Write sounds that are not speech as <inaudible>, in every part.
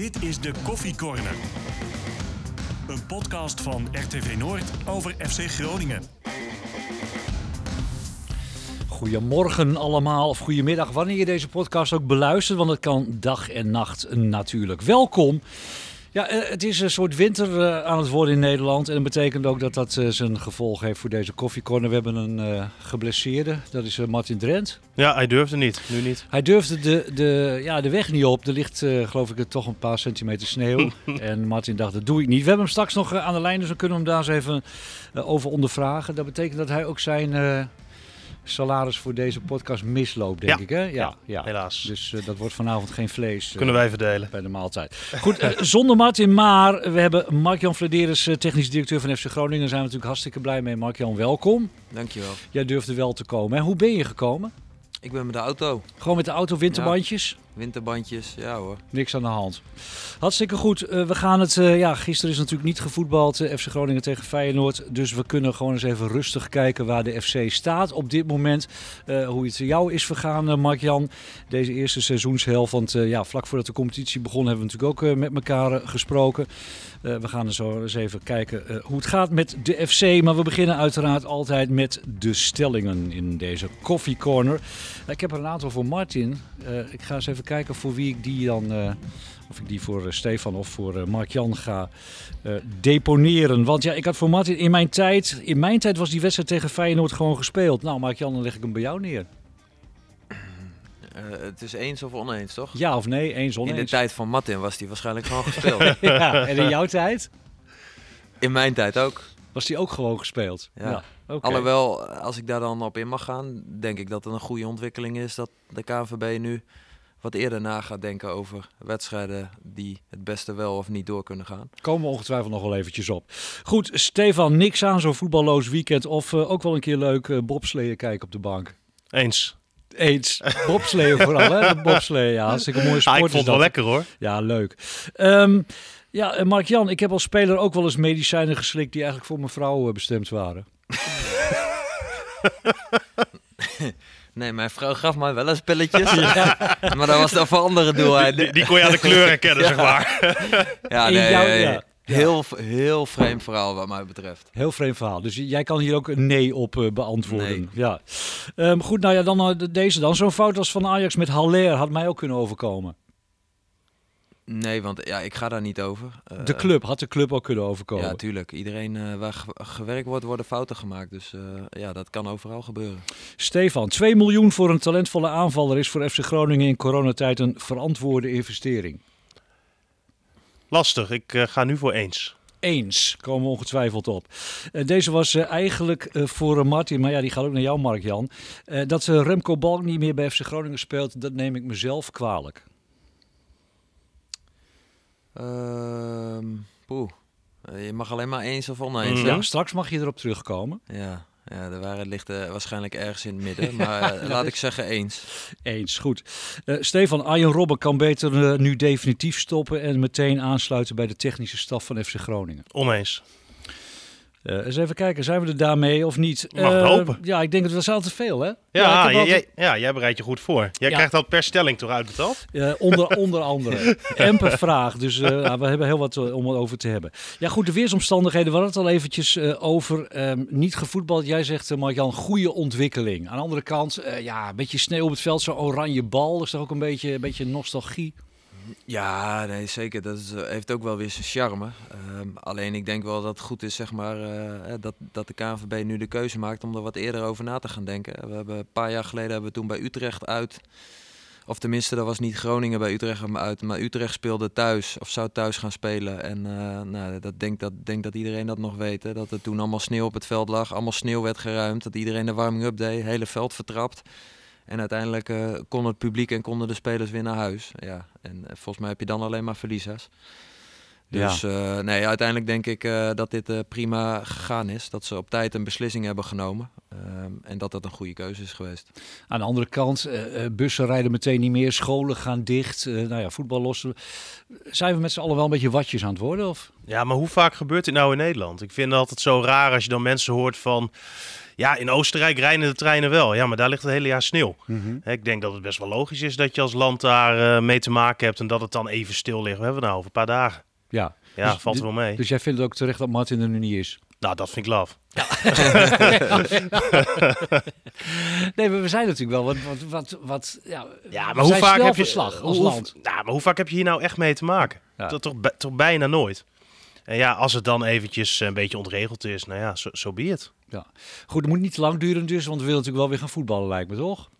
Dit is de Koffie Corner. Een podcast van RTV Noord over FC Groningen. Goedemorgen allemaal, of goedemiddag, wanneer je deze podcast ook beluistert, want het kan dag en nacht natuurlijk. Welkom. Ja, eh, het is een soort winter eh, aan het worden in Nederland. En dat betekent ook dat dat eh, zijn gevolg heeft voor deze koffiecorner. We hebben een geblesseerde, dat is Martin Drent. Ja, hij durfde niet. Nu niet. Hij durfde de, de, ja, de weg niet op. Er ligt, geloof ik, toch een paar centimeter sneeuw. <laughs> en Martin dacht, dat doe ik niet. We hebben hem straks nog aan de lijn, dus dan kunnen we hem daar eens even over ondervragen. Dat betekent dat hij ook zijn salaris voor deze podcast misloopt, denk Ja. ik. Hè? Ja, Ja, ja. helaas. Dus eh, dat wordt vanavond geen vlees. eh, Kunnen wij verdelen. bij de maaltijd. Goed, eh, <laughs> zonder Martin, maar we hebben Mark-Jan Vladeris, eh, technisch directeur van FC Groningen. Daar zijn we natuurlijk hartstikke blij mee. Mark-Jan, welkom. Dankjewel. Jij durfde wel te komen. Hè? Hoe ben je gekomen? Ik ben met de auto. Gewoon met de auto, winterbandjes? Winterbandjes, ja hoor. Niks aan de hand. Hartstikke goed. Eh, we gaan het. eh, ja, gisteren is natuurlijk niet gevoetbald. eh, FC Groningen tegen Feyenoord. Dus we kunnen gewoon eens even rustig kijken waar de FC staat op dit moment. Hoe het jou is vergaan, Mark-Jan. Deze eerste seizoenshelft. Want ja, vlak voordat de competitie begon hebben we natuurlijk ook met elkaar gesproken. We gaan er zo eens even kijken hoe het gaat met de FC. Maar we beginnen uiteraard altijd met de stellingen in deze Coffee Corner. Eh, ik heb er een aantal voor Martin. Ik ga eens even kijken voor wie ik die dan. eh, of ik die voor eh, Stefan of voor eh, Mark-Jan ga deponeren. Want ja, ik had voor Martin in mijn tijd. In mijn tijd was die wedstrijd tegen Feyenoord gewoon gespeeld. Nou, Mark-Jan, dan leg ik hem bij jou neer. Het is eens of oneens, toch? Ja of nee? Eens In de oneens. tijd van Martin was die waarschijnlijk gewoon <laughs> gespeeld. ja, en in jouw tijd In mijn tijd ook. was die ook gewoon gespeeld. Ja. oké. Alhoewel, als ik daar dan op in mag gaan, denk ik dat het een goede ontwikkeling is dat de KNVB nu wat eerder na gaat denken over wedstrijden die het beste wel of niet door kunnen gaan. Komen we ongetwijfeld nog wel eventjes op. Goed, Stefan, niks aan zo'n voetballoos weekend. Of eh, ook wel een keer leuk eh bobsleeën kijken op de bank. Eens. Eens. Bobsleeën vooral, hè? De bobsleeën, ja. Hartstikke mooie <laughs> Ah, sport ik is vond het wel lekker hoor. Ja, leuk. Ehm, ja, eh, Mark-Jan, ik heb als speler ook wel eens medicijnen geslikt die eigenlijk voor mijn vrouw bestemd waren. <laughs> Nee, mijn vrouw gaf mij wel eens pilletjes. <laughs> Maar dat was dan voor andere doeleinden. Die, die kon je aan de kleur herkennen, zeg maar. <laughs> Ja, nee, jouw- nee, ja. Heel, heel vreemd verhaal wat mij betreft. Heel vreemd verhaal. Dus jij kan hier ook een nee op eh, beantwoorden. Nee. Ja. Ehm, goed, nou ja, dan eh, de- deze dan. Zo'n fout als van Ajax met Haller had mij ook kunnen overkomen. Nee, want ja, ik ga daar niet over. Eh, De club had de club ook kunnen overkomen. Ja, tuurlijk. Iedereen eh, waar ge- gewerkt wordt, worden fouten gemaakt. Dus eh, ja, dat kan overal gebeuren. Stefan, 2 miljoen voor een talentvolle aanvaller is voor FC Groningen in coronatijd een verantwoorde investering. Lastig. Ik eh, ga nu voor eens. Eens, komen we ongetwijfeld op. Deze was eh, eigenlijk eh, voor Martin, maar ja, die gaat ook naar jou, Mark-Jan. Eh, dat Remco Balk niet meer bij FC Groningen speelt, dat neem ik mezelf kwalijk. Ehm poeh. Eh, je mag alleen maar eens of oneens. Mm. Ja, straks mag je erop terugkomen. Ja, ja, de waarheid ligt eh, waarschijnlijk ergens in het midden. <laughs> Maar eh, laat ik zeggen eens. Eens, goed. Eh, Stefan, Arjen Robben kan beter nu definitief stoppen en meteen aansluiten bij de technische staf van FC Groningen. Oneens. Eh, eens even kijken, zijn we er daarmee of niet? Mag Eh, hopen. Ja, ik denk dat we zijn te veel, hè? Ja, altijd- ja, jij bereidt je goed voor. Jij Ja. krijgt dat per stelling toch uitbetaald? Eh, onder, <laughs> onder andere. en per vraag. Dus eh, nou, we hebben heel wat om het over te hebben. Ja, goed, de weersomstandigheden. We hadden het al eventjes over. Ehm, niet gevoetbald. Jij zegt, uh, Marjan, goede ontwikkeling. Aan de andere kant, ja, een beetje sneeuw op het veld. Zo'n oranje bal. Dat is toch ook een beetje, een beetje nostalgie. Ja, nee, zeker. Dat eh, heeft ook wel weer zijn charme. Ehm, alleen ik denk wel dat het goed is, zeg maar, eh, dat, dat de KNVB nu de keuze maakt om er wat eerder over na te gaan denken. We hebben een paar jaar geleden hebben we toen bij Utrecht uit. Of tenminste, dat was niet Groningen bij Utrecht uit. Maar Utrecht speelde thuis of zou thuis gaan spelen. En eh, nou, dat denk dat, denk dat iedereen dat nog weet. Dat er toen allemaal sneeuw op het veld lag. Allemaal sneeuw werd geruimd. Dat iedereen de warming-up deed. Hele veld vertrapt. En uiteindelijk eh, kon het publiek en konden de spelers weer naar huis. Ja, en eh, volgens mij heb je dan alleen maar verliezers. Dus eh, nee, uiteindelijk denk ik eh, dat dit eh, prima gegaan is. Dat ze op tijd een beslissing hebben genomen. Ehm, en dat dat een goede keuze is geweest. Aan de andere kant, bussen rijden meteen niet meer. Scholen gaan dicht. eh, nou ja, voetbal lossen. Zijn we met z'n allen wel een beetje watjes aan het worden? Of? Ja, maar hoe vaak gebeurt dit nou in Nederland? Ik vind het altijd zo raar als je dan mensen hoort van... Ja, in Oostenrijk rijden de treinen wel. Ja, maar daar ligt het hele jaar sneeuw. Hè, Ik denk dat het best wel logisch is dat je als land daar eh, mee te maken hebt en dat het dan even stil ligt. We hebben het nou over een paar dagen. Ja. Ja, Dus- valt er wel mee. Dus jij vindt het ook terecht dat Martin er nu niet is? nou, dat vind ik love. <laughs> nee, maar we zijn natuurlijk wel wat... wat, wat, wat ja, Ja, maar hoe vaak heb je slag als hoe, land? Nou, maar hoe vaak heb je hier nou echt mee te maken? Ja. Toch, toch, bij- toch bijna nooit. En ja, als het dan eventjes een beetje ontregeld is, nou ja, zo so be it. Goed, het moet niet te lang duren dus, want we willen natuurlijk wel weer gaan voetballen, lijkt me, toch?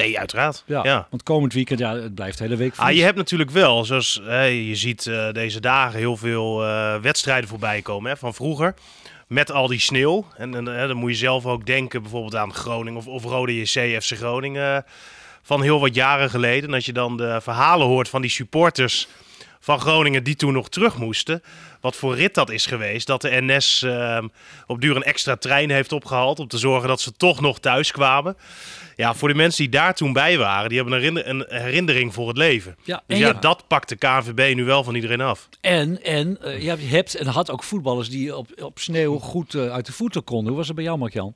Nee, uiteraard. Ja. ja. Want komend weekend, ja, het blijft de hele week Ah, je hebt natuurlijk wel, zoals hè, je ziet eh, deze dagen heel veel eh, wedstrijden voorbij komen hè, van vroeger. Met al die sneeuw. En, en hè, dan moet je zelf ook denken bijvoorbeeld aan Groningen of, of Rode JC, FC Groningen. Van heel wat jaren geleden. En als je dan de verhalen hoort van die supporters van Groningen die toen nog terug moesten. Wat voor rit dat is geweest. Dat de NS eh, op duur een extra trein heeft opgehaald. Om te zorgen dat ze toch nog thuis kwamen. Ja, voor de mensen die daar toen bij waren, die hebben een herinner- een herinnering voor het leven. Ja, Dus ja, dat pakt de KNVB nu wel van iedereen af. en, en eh, je hebt en had ook voetballers die op, op sneeuw goed eh, uit de voeten konden. Hoe was het bij jou, Mark-Jan?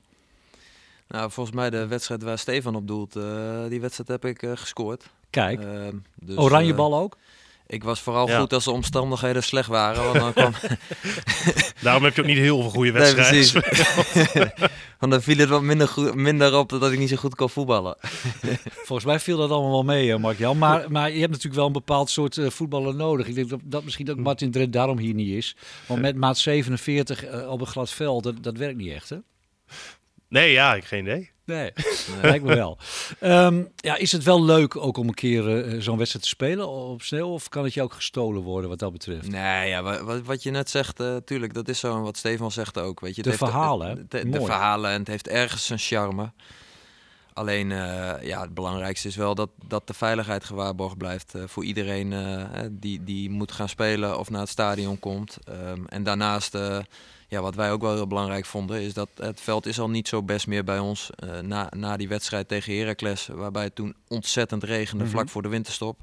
Nou, volgens mij de wedstrijd waar Stefan op doelt, eh, die wedstrijd heb ik gescoord. Kijk, Ehm, dus, oranje bal ook? Ik was vooral Ja. goed als de omstandigheden slecht waren. Want dan, kwam, <laughs> Daarom heb je ook niet heel veel goede <laughs> Nee, wedstrijden. precies. <laughs> want dan viel het wat minder, goed, minder op dat ik niet zo goed kon voetballen. Volgens mij viel dat allemaal wel mee, eh, Mark-Jan. Maar, maar je hebt natuurlijk wel een bepaald soort eh, voetballer nodig. Ik denk dat, dat misschien dat Martin Drent daarom hier niet is. Want met maat 47 eh, op een glad veld, dat, dat werkt niet echt, hè? Nee, ja, ik geen idee. Nee, lijkt me wel. <laughs> Ehm, ja, is het wel leuk ook om een keer eh, zo'n wedstrijd te spelen op sneeuw? Of kan het je ook gestolen worden wat dat betreft? Nee, ja, wa- wat, wat je net zegt, eh tuurlijk, dat is zo. Wat Stefan zegt ook. Weet je, De het heeft- verhalen, hè? De, de, verhalen en het heeft ergens een charme. Alleen, eh, ja, het belangrijkste is wel dat, dat de veiligheid gewaarborgd blijft eh, voor iedereen eh, hè, die, die moet gaan spelen of naar het stadion komt. Ehm, en daarnaast, eh, ja, wat wij ook wel heel belangrijk vonden, is dat het veld is al niet zo best meer bij ons eh, na, na die wedstrijd tegen Heracles, waarbij het toen ontzettend regende Mhm. vlak voor de winterstop.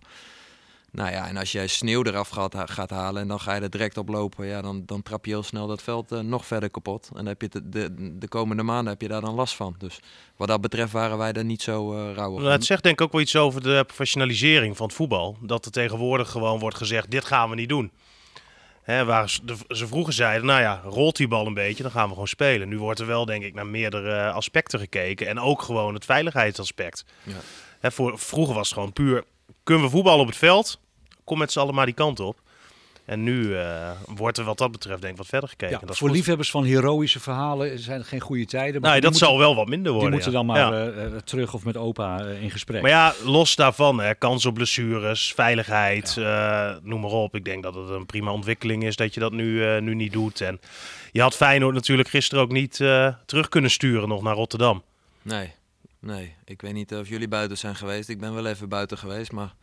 Nou ja, en als jij sneeuw eraf gaat, gaat halen en dan ga je er direct op lopen, ja, dan, dan trap je heel snel dat veld eh, nog verder kapot. En dan heb je de, de, de komende maanden heb je daar dan last van. Dus wat dat betreft waren wij er niet zo eh rauw op. Nou, het zegt denk ik ook wel iets over de professionalisering van het voetbal. Dat er tegenwoordig gewoon wordt gezegd, dit gaan we niet doen. Hè, waar ze, de- ze vroeger zeiden, nou ja, rolt die bal een beetje, dan gaan we gewoon spelen. Nu wordt er wel denk ik naar meerdere aspecten gekeken. En ook gewoon het veiligheidsaspect. Ja. Hè, voor, vroeger was het gewoon puur, kunnen we voetballen op het veld? Kom met z'n allen maar die kant op. En nu eh, wordt er wat dat betreft denk ik wat verder gekeken. Ja, dat voor goed. liefhebbers van heroïsche verhalen zijn het geen goede tijden. Maar Nou, die dat moeten, zal wel wat minder Die worden. moeten ja. dan maar Ja. eh, eh, terug of met opa in gesprek. Maar ja, los daarvan, hè, kans op blessures, veiligheid, eh, noem maar op. Ik denk dat het een prima ontwikkeling is dat je dat nu, eh, nu niet doet. En je had Feyenoord natuurlijk gisteren ook niet eh, terug kunnen sturen nog naar Rotterdam. Nee, nee. Ik weet niet of jullie buiten zijn geweest. Ik ben wel even buiten geweest, maar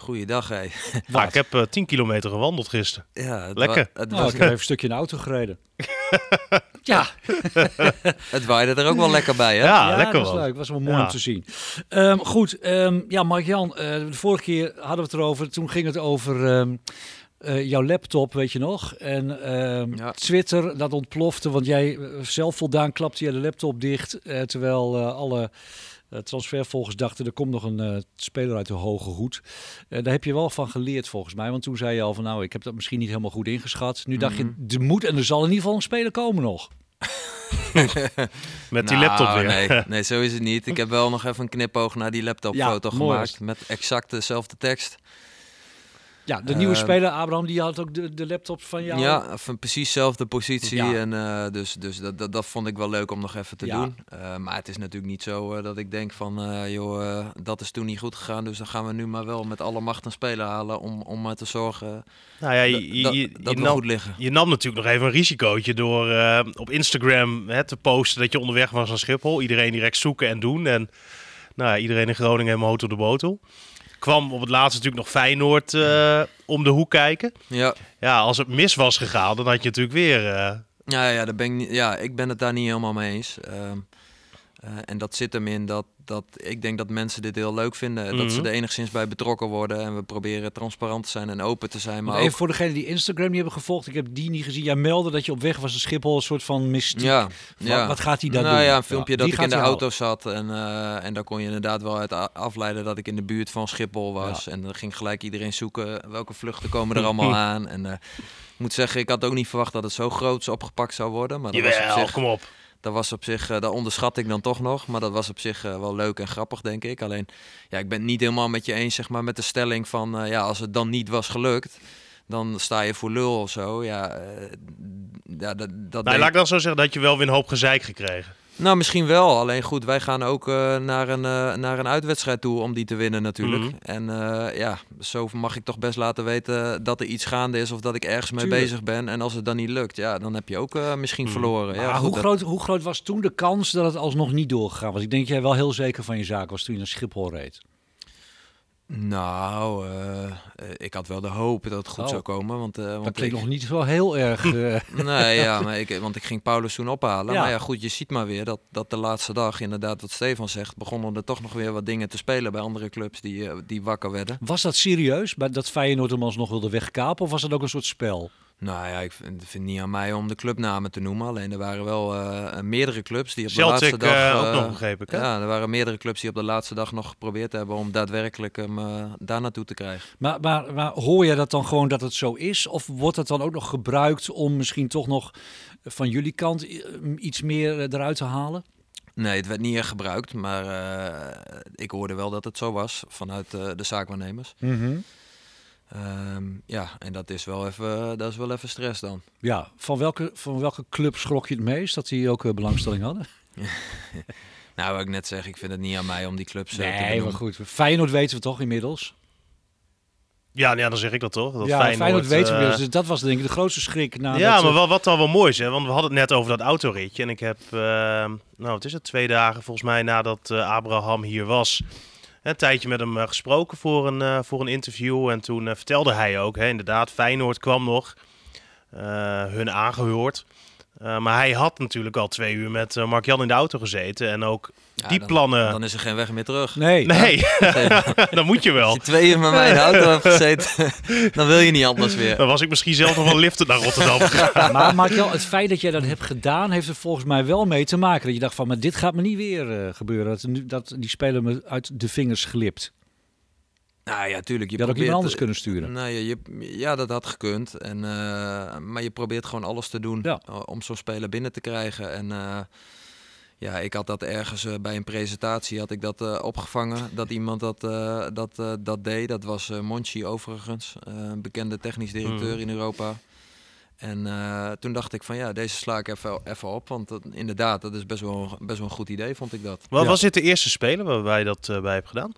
goeiedag hé. Nou, ik heb eh 10 kilometer gewandeld gisteren. Ja, het Lekker. wa- het, nou, was, ik heb even een stukje in de auto gereden. <laughs> ja, <laughs> het waaide er ook wel lekker bij hè? Ja, lekker dat was man. leuk. was wel mooi Ja. om te zien. Ehm, goed, ehm, ja, Mark-Jan, eh, de vorige keer hadden we het erover. Toen ging het over ehm, eh, jouw laptop, weet je nog. En ehm, Ja. Twitter, dat ontplofte, want jij eh, zelf voldaan klapte je de laptop dicht. eh, terwijl eh, alle eh, transfervolgers dachten, er komt nog een eh, speler uit de hoge hoed. Eh, daar heb je wel van geleerd volgens mij. Want toen zei je al van, nou, ik heb dat misschien niet helemaal goed ingeschat. Nu dacht Mhm. je, er moet en er zal in ieder geval een speler komen nog. <laughs> Met die Nou, laptop weer. Nee, <laughs> nee, zo is het niet. Ik heb wel nog even een knipoog naar die laptopfoto Ja, mooi gemaakt. Met exact dezelfde tekst. Ja, de nieuwe Ehm, speler, Abraham, die had ook de, de laptop van jou. Ja, van precies dezelfde positie. Ja. En, eh, dus dus dat, dat, dat vond ik wel leuk om nog even te Ja. doen. Eh, maar het is natuurlijk niet zo eh, dat ik denk van... eh, joh, dat is toen niet goed gegaan. Dus dan gaan we nu maar wel met alle macht een speler halen... om, om maar te zorgen Nou ja, dat, je, je, dat, je, dat je we nam, goed liggen. je nam natuurlijk nog even een risicootje door eh, op Instagram hè, te posten dat je onderweg was naar Schiphol. Iedereen direct zoeken en doen. En nou ja, iedereen in Groningen helemaal hout op de botel. Kwam op het laatst natuurlijk nog Feyenoord eh, om de hoek kijken. Ja, Ja, als het mis was gegaan, dan had je natuurlijk weer... eh, ja, ja, daar ben ik, ja, ik ben het daar niet helemaal mee eens. Ehm, Eh, en dat zit hem in dat, dat ik denk dat mensen dit heel leuk vinden. Dat ze Mhm. er enigszins bij betrokken worden. En we proberen transparant te zijn en open te zijn. Maar even ook, voor degenen die Instagram niet hebben gevolgd, ik heb die niet gezien. Jij meldde dat je op weg was naar Schiphol, een soort van mystiek. ja, Wat- ja. Wat gaat hij daar nou doen? ja, een filmpje dat die ik in de auto zat. En, eh, en daar kon je inderdaad wel uit afleiden dat ik in de buurt van Schiphol was. En dan ging gelijk iedereen zoeken welke vluchten komen er <laughs> allemaal aan. En eh, ik moet zeggen, ik had ook niet verwacht dat het zo groots opgepakt zou worden. Maar dat was op Jawel, zich kom op. dat was op zich, eh, dat onderschat ik dan toch nog. Maar dat was op zich eh, wel leuk en grappig, denk ik. Alleen, ja, ik ben het niet helemaal met je eens, zeg maar, met de stelling van, eh, ja, als het dan niet was gelukt, dan sta je voor lul of zo. Ja, ja dat, dat Nou, denk- laat ik dan zo zeggen dat je wel weer een hoop gezeik gekregen. Nou, misschien wel. Alleen goed, wij gaan ook eh, naar, een, eh, naar een uitwedstrijd toe om die te winnen natuurlijk. Mhm. En eh, ja, zo mag ik toch best laten weten dat er iets gaande is of dat ik ergens mee Tuurlijk. bezig ben. En als het dan niet lukt, ja, dan heb je ook eh, misschien Mhm. verloren. Maar Ja, goed, hoe, dat- groot, hoe groot was toen de kans dat het alsnog niet doorgegaan was? Ik denk dat jij wel heel zeker van je zaak was toen je naar Schiphol reed. Nou, eh, eh, ik had wel de hoop dat het goed Oh. zou komen. Want, Dat want klinkt ik, nog niet zo heel erg... <laughs> Nee, ja, maar ik, want ik ging Paulus toen ophalen. Ja. Maar ja, goed, je ziet maar weer dat, dat de laatste dag, inderdaad wat Stefan zegt, begonnen er toch nog weer wat dingen te spelen bij andere clubs die, die wakker werden. was dat serieus, dat Feyenoord hem alsnog wilde wegkapen? Of was dat ook een soort spel? Nou ja, ik vind, vind niet aan mij om de clubnamen te noemen. Alleen er waren wel eh, meerdere clubs die op de Celtic laatste dag... eh, ook eh, nog begrepen. hè? ja, er waren meerdere clubs die op de laatste dag nog geprobeerd hebben om daadwerkelijk hem eh, daar naartoe te krijgen. Maar, maar, maar hoor je dat dan gewoon dat het zo is? Of wordt het dan ook nog gebruikt om misschien toch nog van jullie kant eh, iets meer eh, eruit te halen? Nee, het werd niet echt gebruikt, maar eh, ik hoorde wel dat het zo was vanuit eh, de zaakwaarnemers. Ehm, ja, en dat is, wel even, dat is wel even stress dan. Ja, van welke, van welke club schrok je het meest dat die ook eh, belangstelling hadden? <laughs> Nou, wat ik net zeg, ik vind het niet aan mij om die clubs eh, te Nee, maar goed. Feyenoord weten we toch inmiddels? Ja, ja, dan zeg ik dat toch? Dat ja, Feyenoord, Feyenoord, weten we eh, inmiddels. Dus dat was denk ik de grootste schrik. Na ja, dat, maar eh, wel, wat dan wel mooi is, hè? want we hadden het net over dat autoritje. En ik heb, eh, nou wat is het, twee dagen volgens mij nadat eh, Abraham hier was, een tijdje met hem eh, gesproken voor een, eh, voor een interview. En toen eh, vertelde hij ook, hè, inderdaad, Feyenoord kwam nog, hun aangehoord. Eh, maar hij had natuurlijk al twee uur met eh, Mark-Jan in de auto gezeten. En ook Ja, die dan- plannen... Dan is er geen weg meer terug. Nee, nee, <laughs> dan moet je wel. Als je twee uur met mij in de auto hebt gezeten, <laughs> dan wil je niet anders weer. Dan was ik misschien zelf nog wel liften naar Rotterdam <laughs> maar Mark-Jan, het feit dat jij dat hebt gedaan, heeft er volgens mij wel mee te maken. Dat je dacht van, maar dit gaat me niet weer eh, gebeuren. Dat, nu- dat die speler me uit de vingers glipt. Nou ja, tuurlijk. Je Je had ook probeert, iemand anders eh, kunnen sturen. Nou, ja, je, ja, dat had gekund. En, eh, maar je probeert gewoon alles te doen Ja. eh, om zo'n speler binnen te krijgen. En eh, ja, ik had dat ergens eh, bij een presentatie had ik dat, eh, opgevangen. Dat iemand dat, eh, dat, eh, dat deed. Dat was eh Monchi overigens. eh, een bekende technisch directeur Mhm. in Europa. En eh, toen dacht ik van ja, deze sla ik even, even op. Want dat, inderdaad, dat is best wel, best wel een goed idee, vond ik dat. Wat Ja. was dit de eerste speler waarbij je dat eh, bij hebt gedaan?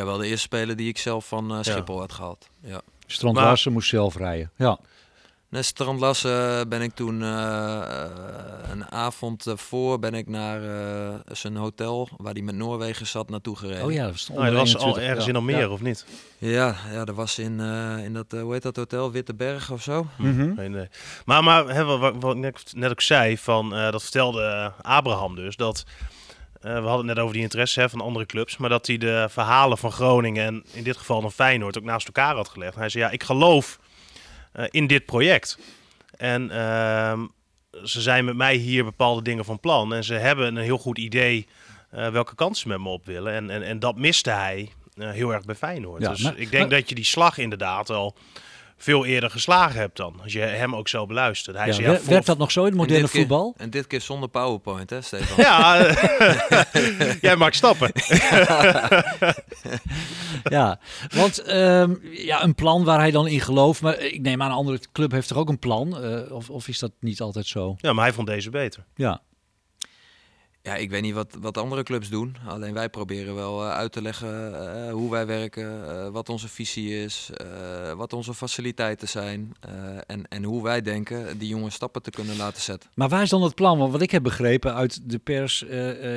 Ja, wel de eerste speler die ik zelf van eh, Schiphol had gehaald. Ja. Strand Maar- Larsen moest zelf rijden. Ja. Na Strandlassen ben ik toen eh, eh, een avond voor ben ik naar eh, zijn hotel waar hij met Noorwegen zat naartoe gereden. Oh ja, dat was, Oh, dat was al ergens in Almere, Ja. of niet? Ja, ja, dat was in, eh, in dat, eh, hoe heet dat hotel, Witteberg of zo. Mhm. Maar, maar hè, wat, wat- ik net, ook zei, van, eh, dat vertelde eh, Abraham dus, dat eh, we hadden het net over die interesse hè, van andere clubs, maar dat hij de verhalen van Groningen en in dit geval van Feyenoord ook naast elkaar had gelegd. Hij zei, ja, ik geloof eh, in dit project. En ehm, ze zijn met mij hier bepaalde dingen van plan en ze hebben een heel goed idee eh, welke kansen ze met me op willen. En, en, en dat miste hij heel erg bij Feyenoord. Ja, dus maar- ik denk maar- dat je die slag inderdaad al veel eerder geslagen hebt dan. Als je hem ook zo beluistert. Hij Ja, zei, ja, werkt dat nog zo in het En moderne keer- voetbal? En dit keer zonder PowerPoint, hè Stefan? Ja, <laughs> jij maakt stappen. <laughs> ja, want ehm, ja, een plan waar hij dan in gelooft. Maar ik neem aan, een andere club heeft toch ook een plan? Eh, of, of is dat niet altijd zo? Ja, maar hij vond deze beter. Ja, Ja, ik weet niet wat, wat andere clubs doen. Alleen wij proberen wel eh, uit te leggen eh, hoe wij werken, eh, wat onze visie is, wat onze faciliteiten zijn. en, en hoe wij denken die jonge stappen te kunnen laten zetten. maar waar is dan het plan? Want wat ik heb begrepen uit de pers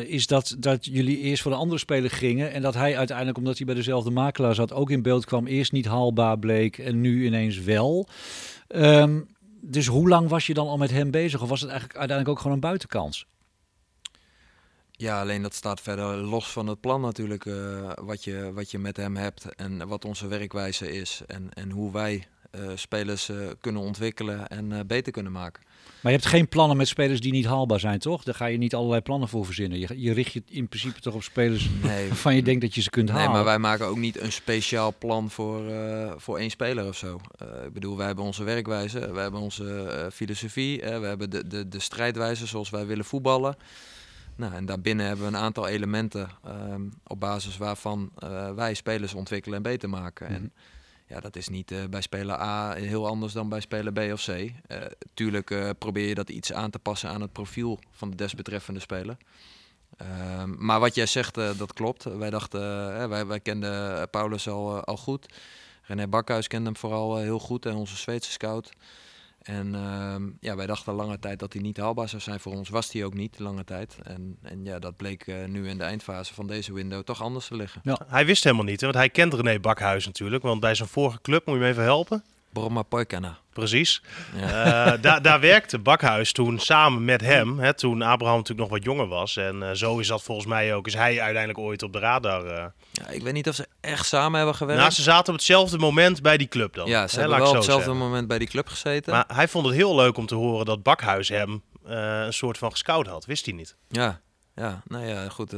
is dat, dat jullie eerst voor de andere speler gingen. En dat hij uiteindelijk, omdat hij bij dezelfde makelaar zat, ook in beeld kwam. Eerst niet haalbaar bleek en nu ineens wel. Ehm, dus hoe lang was je dan al met hem bezig? Of was het eigenlijk uiteindelijk ook gewoon een buitenkans? Ja, alleen dat staat verder los van het plan natuurlijk, uh, wat, je, wat je met hem hebt en wat onze werkwijze is en, en hoe wij uh, spelers uh, kunnen ontwikkelen en beter kunnen maken. Maar je hebt geen plannen met spelers die niet haalbaar zijn, toch? Daar ga je niet allerlei plannen voor verzinnen. Je, je richt je in principe toch op spelers nee. <laughs> waarvan je denkt dat je ze kunt halen. Nee, maar wij maken ook niet een speciaal plan voor, voor één speler of zo. ik bedoel, wij hebben onze werkwijze, wij hebben onze filosofie, we hebben de, de, de strijdwijze zoals wij willen voetballen. Nou, en daarbinnen hebben we een aantal elementen ehm, op basis waarvan uh, wij spelers ontwikkelen en beter maken. En mhm. ja, dat is niet uh, bij speler A heel anders dan bij speler B of C. Uh, tuurlijk probeer je dat iets aan te passen aan het profiel van de desbetreffende speler. Ehm, maar wat jij zegt, dat klopt. Wij dachten, wij, wij kenden Paulus al, al goed. René Bakhuis kende hem vooral heel goed en onze Zweedse scout. En uh, ja, wij dachten lange tijd dat hij niet haalbaar zou zijn voor ons. Was hij ook niet, lange tijd. En, en ja, dat bleek uh, nu in de eindfase van deze window toch anders te liggen. Ja. Hij wist helemaal niet, hè, want hij kent René Bakhuis natuurlijk. Want bij zijn vorige club, moet je me even helpen? Bromma Poikana. Precies. Ja. Uh, daar, daar werkte Bakhuis toen samen met hem. Hè, toen Abraham natuurlijk nog wat jonger was. En uh, zo is dat volgens mij ook. Is hij uiteindelijk ooit op de radar. Uh... Ja, ik weet niet of ze echt samen hebben gewerkt. Nou, ze zaten op hetzelfde moment bij die club dan. Ja, ze hebben wel op hetzelfde moment bij die club gezeten. Maar hij vond het heel leuk om te horen dat Bakhuis hem een soort van gescout had. Wist hij niet. Ja, ja nou ja, goed.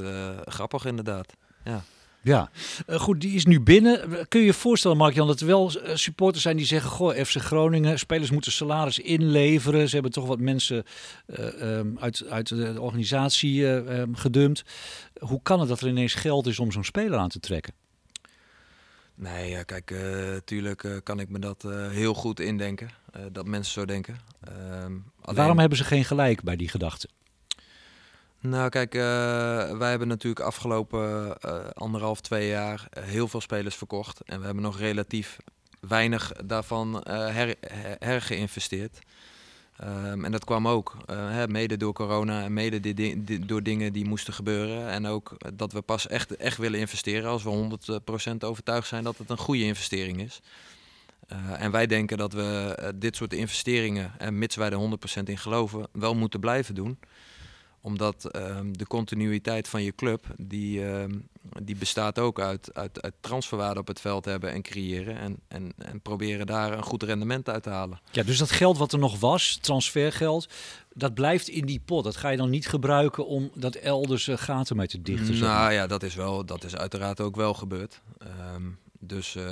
grappig inderdaad. Ja. Ja, uh, goed, die is nu binnen. Kun je je voorstellen, Mark-Jan, dat er wel eh, supporters zijn die zeggen... Goh, FC Groningen, spelers moeten salaris inleveren. Ze hebben toch wat mensen uh, um, uit, uit de organisatie uh, um, gedumpt. Hoe kan het dat er ineens geld is om zo'n speler aan te trekken? Nee, ja, kijk, natuurlijk kan ik me dat heel goed indenken. dat mensen zo denken. Ehm, alleen... Waarom hebben ze geen gelijk bij die gedachte? Nou, kijk, uh, wij hebben natuurlijk afgelopen uh, anderhalf, twee jaar uh, heel veel spelers verkocht. En we hebben nog relatief weinig daarvan her, hergeïnvesteerd. Um, en dat kwam ook hè, mede door corona en mede door dingen die moesten gebeuren. En ook dat we pas echt, echt willen investeren als we 100% overtuigd zijn dat het een goede investering is. en wij denken dat we dit soort investeringen, en mits wij er 100% in geloven, wel moeten blijven doen omdat ehm, de continuïteit van je club, die, ehm, die bestaat ook uit, uit, uit transferwaarde op het veld hebben en creëren. En, en, en proberen daar een goed rendement uit te halen. Ja, dus dat geld wat er nog was, transfergeld, dat blijft in die pot. Dat ga je dan niet gebruiken om dat elders uh, gaten mee te dichten. Nou ja, dat is, wel, dat is uiteraard ook wel gebeurd. Ehm, dus uh,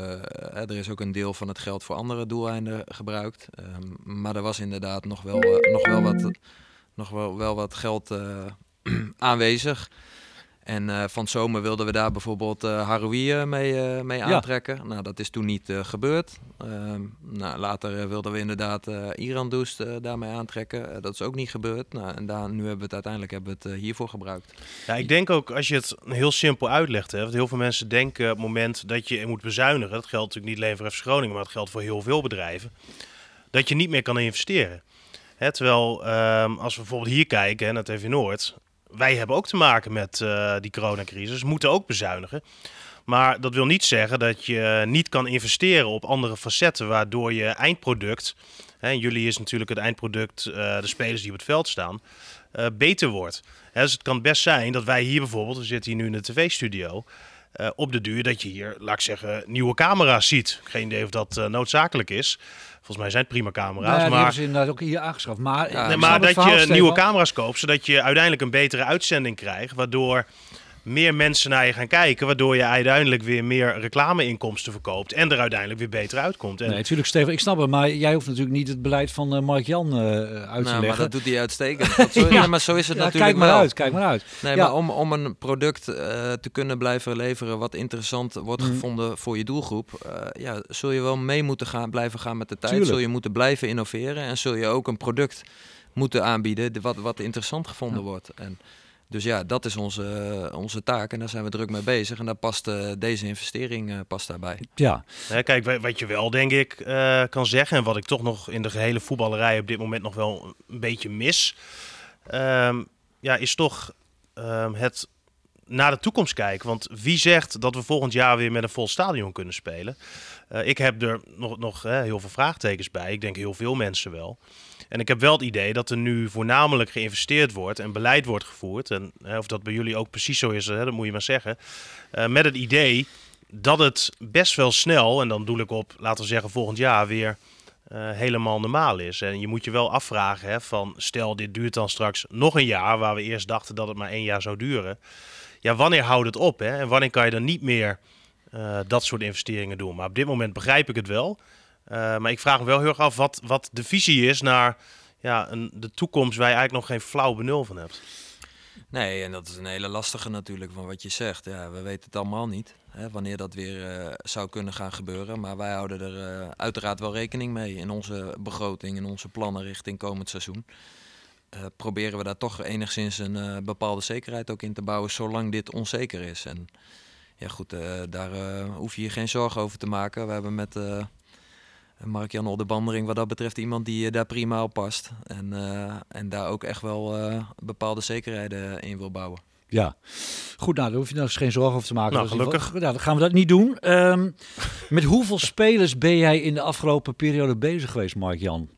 er is ook een deel van het geld voor andere doeleinden gebruikt. maar er was inderdaad nog wel, uh, nog wel wat nog wel, wel wat geld uh, <clears throat> aanwezig. En uh, van zomer wilden we daar bijvoorbeeld uh, Haroui mee, mee aantrekken. Nou, dat is toen niet gebeurd. Ehm, nou, later wilden we inderdaad Iran Doest daarmee aantrekken. dat is ook niet gebeurd. Nou, en daar, nu hebben we het uiteindelijk hebben we het hiervoor gebruikt. Ja, ik denk ook als je het heel simpel uitlegt. Hè, want heel veel mensen denken op het moment dat je moet bezuinigen. Dat geldt natuurlijk niet alleen voor FC Groningen, maar dat geldt voor heel veel bedrijven. Dat je niet meer kan investeren terwijl um, als we bijvoorbeeld hier kijken hè, naar TV Noord, wij hebben ook te maken met uh, die coronacrisis, moeten ook bezuinigen. Maar dat wil niet zeggen dat je niet kan investeren op andere facetten, waardoor je eindproduct, hè, en jullie is natuurlijk het eindproduct, uh, de spelers die op het veld staan, uh, beter wordt. Hè, dus het kan best zijn dat wij hier bijvoorbeeld, we zitten hier nu in de tv-studio, uh, op de duur dat je hier, laat ik zeggen, nieuwe camera's ziet. Geen idee of dat uh, noodzakelijk is. Volgens mij zijn het prima camera's. Ja, maar ze inderdaad ook hier aangeschaft. Maar, ja, nee, maar dat je nieuwe camera's koopt, zodat je uiteindelijk een betere uitzending krijgt. Waardoor meer mensen naar je gaan kijken, waardoor je uiteindelijk weer meer reclameinkomsten verkoopt en er uiteindelijk weer beter uitkomt. En... Nee, natuurlijk Steven, ik snap het, maar jij hoeft natuurlijk niet het beleid van uh, Mark Jan uh, uit te nou, leggen. Maar dat doet hij uitstekend. <laughs> Zo, ja. maar zo is het natuurlijk kijk maar wel. uit, kijk maar uit. Nee, maar om, om een product uh, te kunnen blijven leveren wat interessant wordt mm. gevonden voor je doelgroep, ja, zul je wel mee moeten gaan, blijven gaan met de tijd. Tuurlijk. Zul je moeten blijven innoveren en zul je ook een product moeten aanbieden wat, wat interessant gevonden ja. wordt. En dus ja, dat is onze, onze taak en daar zijn we druk mee bezig. En daar past uh, deze investering uh, past daarbij. Ja. Kijk, wat je wel denk ik uh, kan zeggen... en wat ik toch nog in de gehele voetballerij op dit moment nog wel een beetje mis... Um, ja, is toch um, het naar de toekomst kijken. Want wie zegt dat we volgend jaar weer met een vol stadion kunnen spelen? Uh, ik heb er nog, nog uh, heel veel vraagtekens bij. Ik denk heel veel mensen wel. En ik heb wel het idee dat er nu voornamelijk geïnvesteerd wordt en beleid wordt gevoerd. En of dat bij jullie ook precies zo is, hè, dat moet je maar zeggen. met het idee dat het best wel snel, en dan doe ik op, laten we zeggen, volgend jaar weer uh, helemaal normaal is. En je moet je wel afvragen hè, van stel dit duurt dan straks nog een jaar, waar we eerst dachten dat het maar één jaar zou duren. Ja, wanneer houdt het op? Hè? En wanneer kan je dan niet meer uh, dat soort investeringen doen? Maar op dit moment begrijp ik het wel. Uh, maar ik vraag me wel heel erg af wat, wat de visie is naar ja, een, de toekomst waar je eigenlijk nog geen flauw benul van hebt. Nee, en dat is een hele lastige natuurlijk van wat je zegt. Ja, we weten het allemaal niet hè, wanneer dat weer uh, zou kunnen gaan gebeuren. Maar wij houden er uh, uiteraard wel rekening mee in onze begroting, in onze plannen richting komend seizoen. Proberen we daar toch enigszins een bepaalde zekerheid ook in te bouwen, zolang dit onzeker is. En ja, goed, daar hoef je je geen zorgen over te maken. We hebben met Mark-Jan Oldebandering wat dat betreft iemand die daar prima op past. En, en daar ook echt wel bepaalde zekerheden in wil bouwen. Ja, goed, nou, daar hoef je nou geen zorgen over te maken. Nou, gelukkig. Nou, dan gaan we dat niet doen. Um, met hoeveel spelers ben jij in de afgelopen periode bezig geweest, Mark-Jan?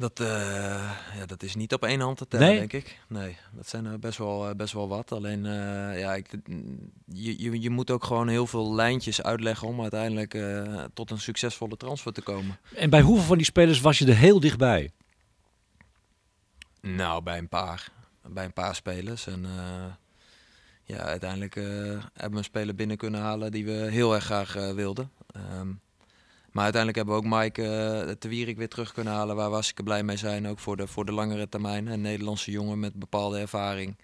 Dat, uh, ja, dat is niet op één hand te tellen, nee? denk ik. Nee, dat zijn er best wel, best wel wat. Alleen, uh, ja, ik, je, je, je moet ook gewoon heel veel lijntjes uitleggen om uiteindelijk uh, tot een succesvolle transfer te komen. En bij hoeveel van die spelers was je er heel dichtbij? Nou, bij een paar. Bij een paar spelers. En ja, uiteindelijk hebben we een speler binnen kunnen halen die we heel erg graag wilden. Um, maar uiteindelijk hebben we ook Mike uh, te Wierik weer terug kunnen halen. Waar was ik blij mee zijn, ook voor de, voor de langere termijn. Een Nederlandse jongen met bepaalde ervaring.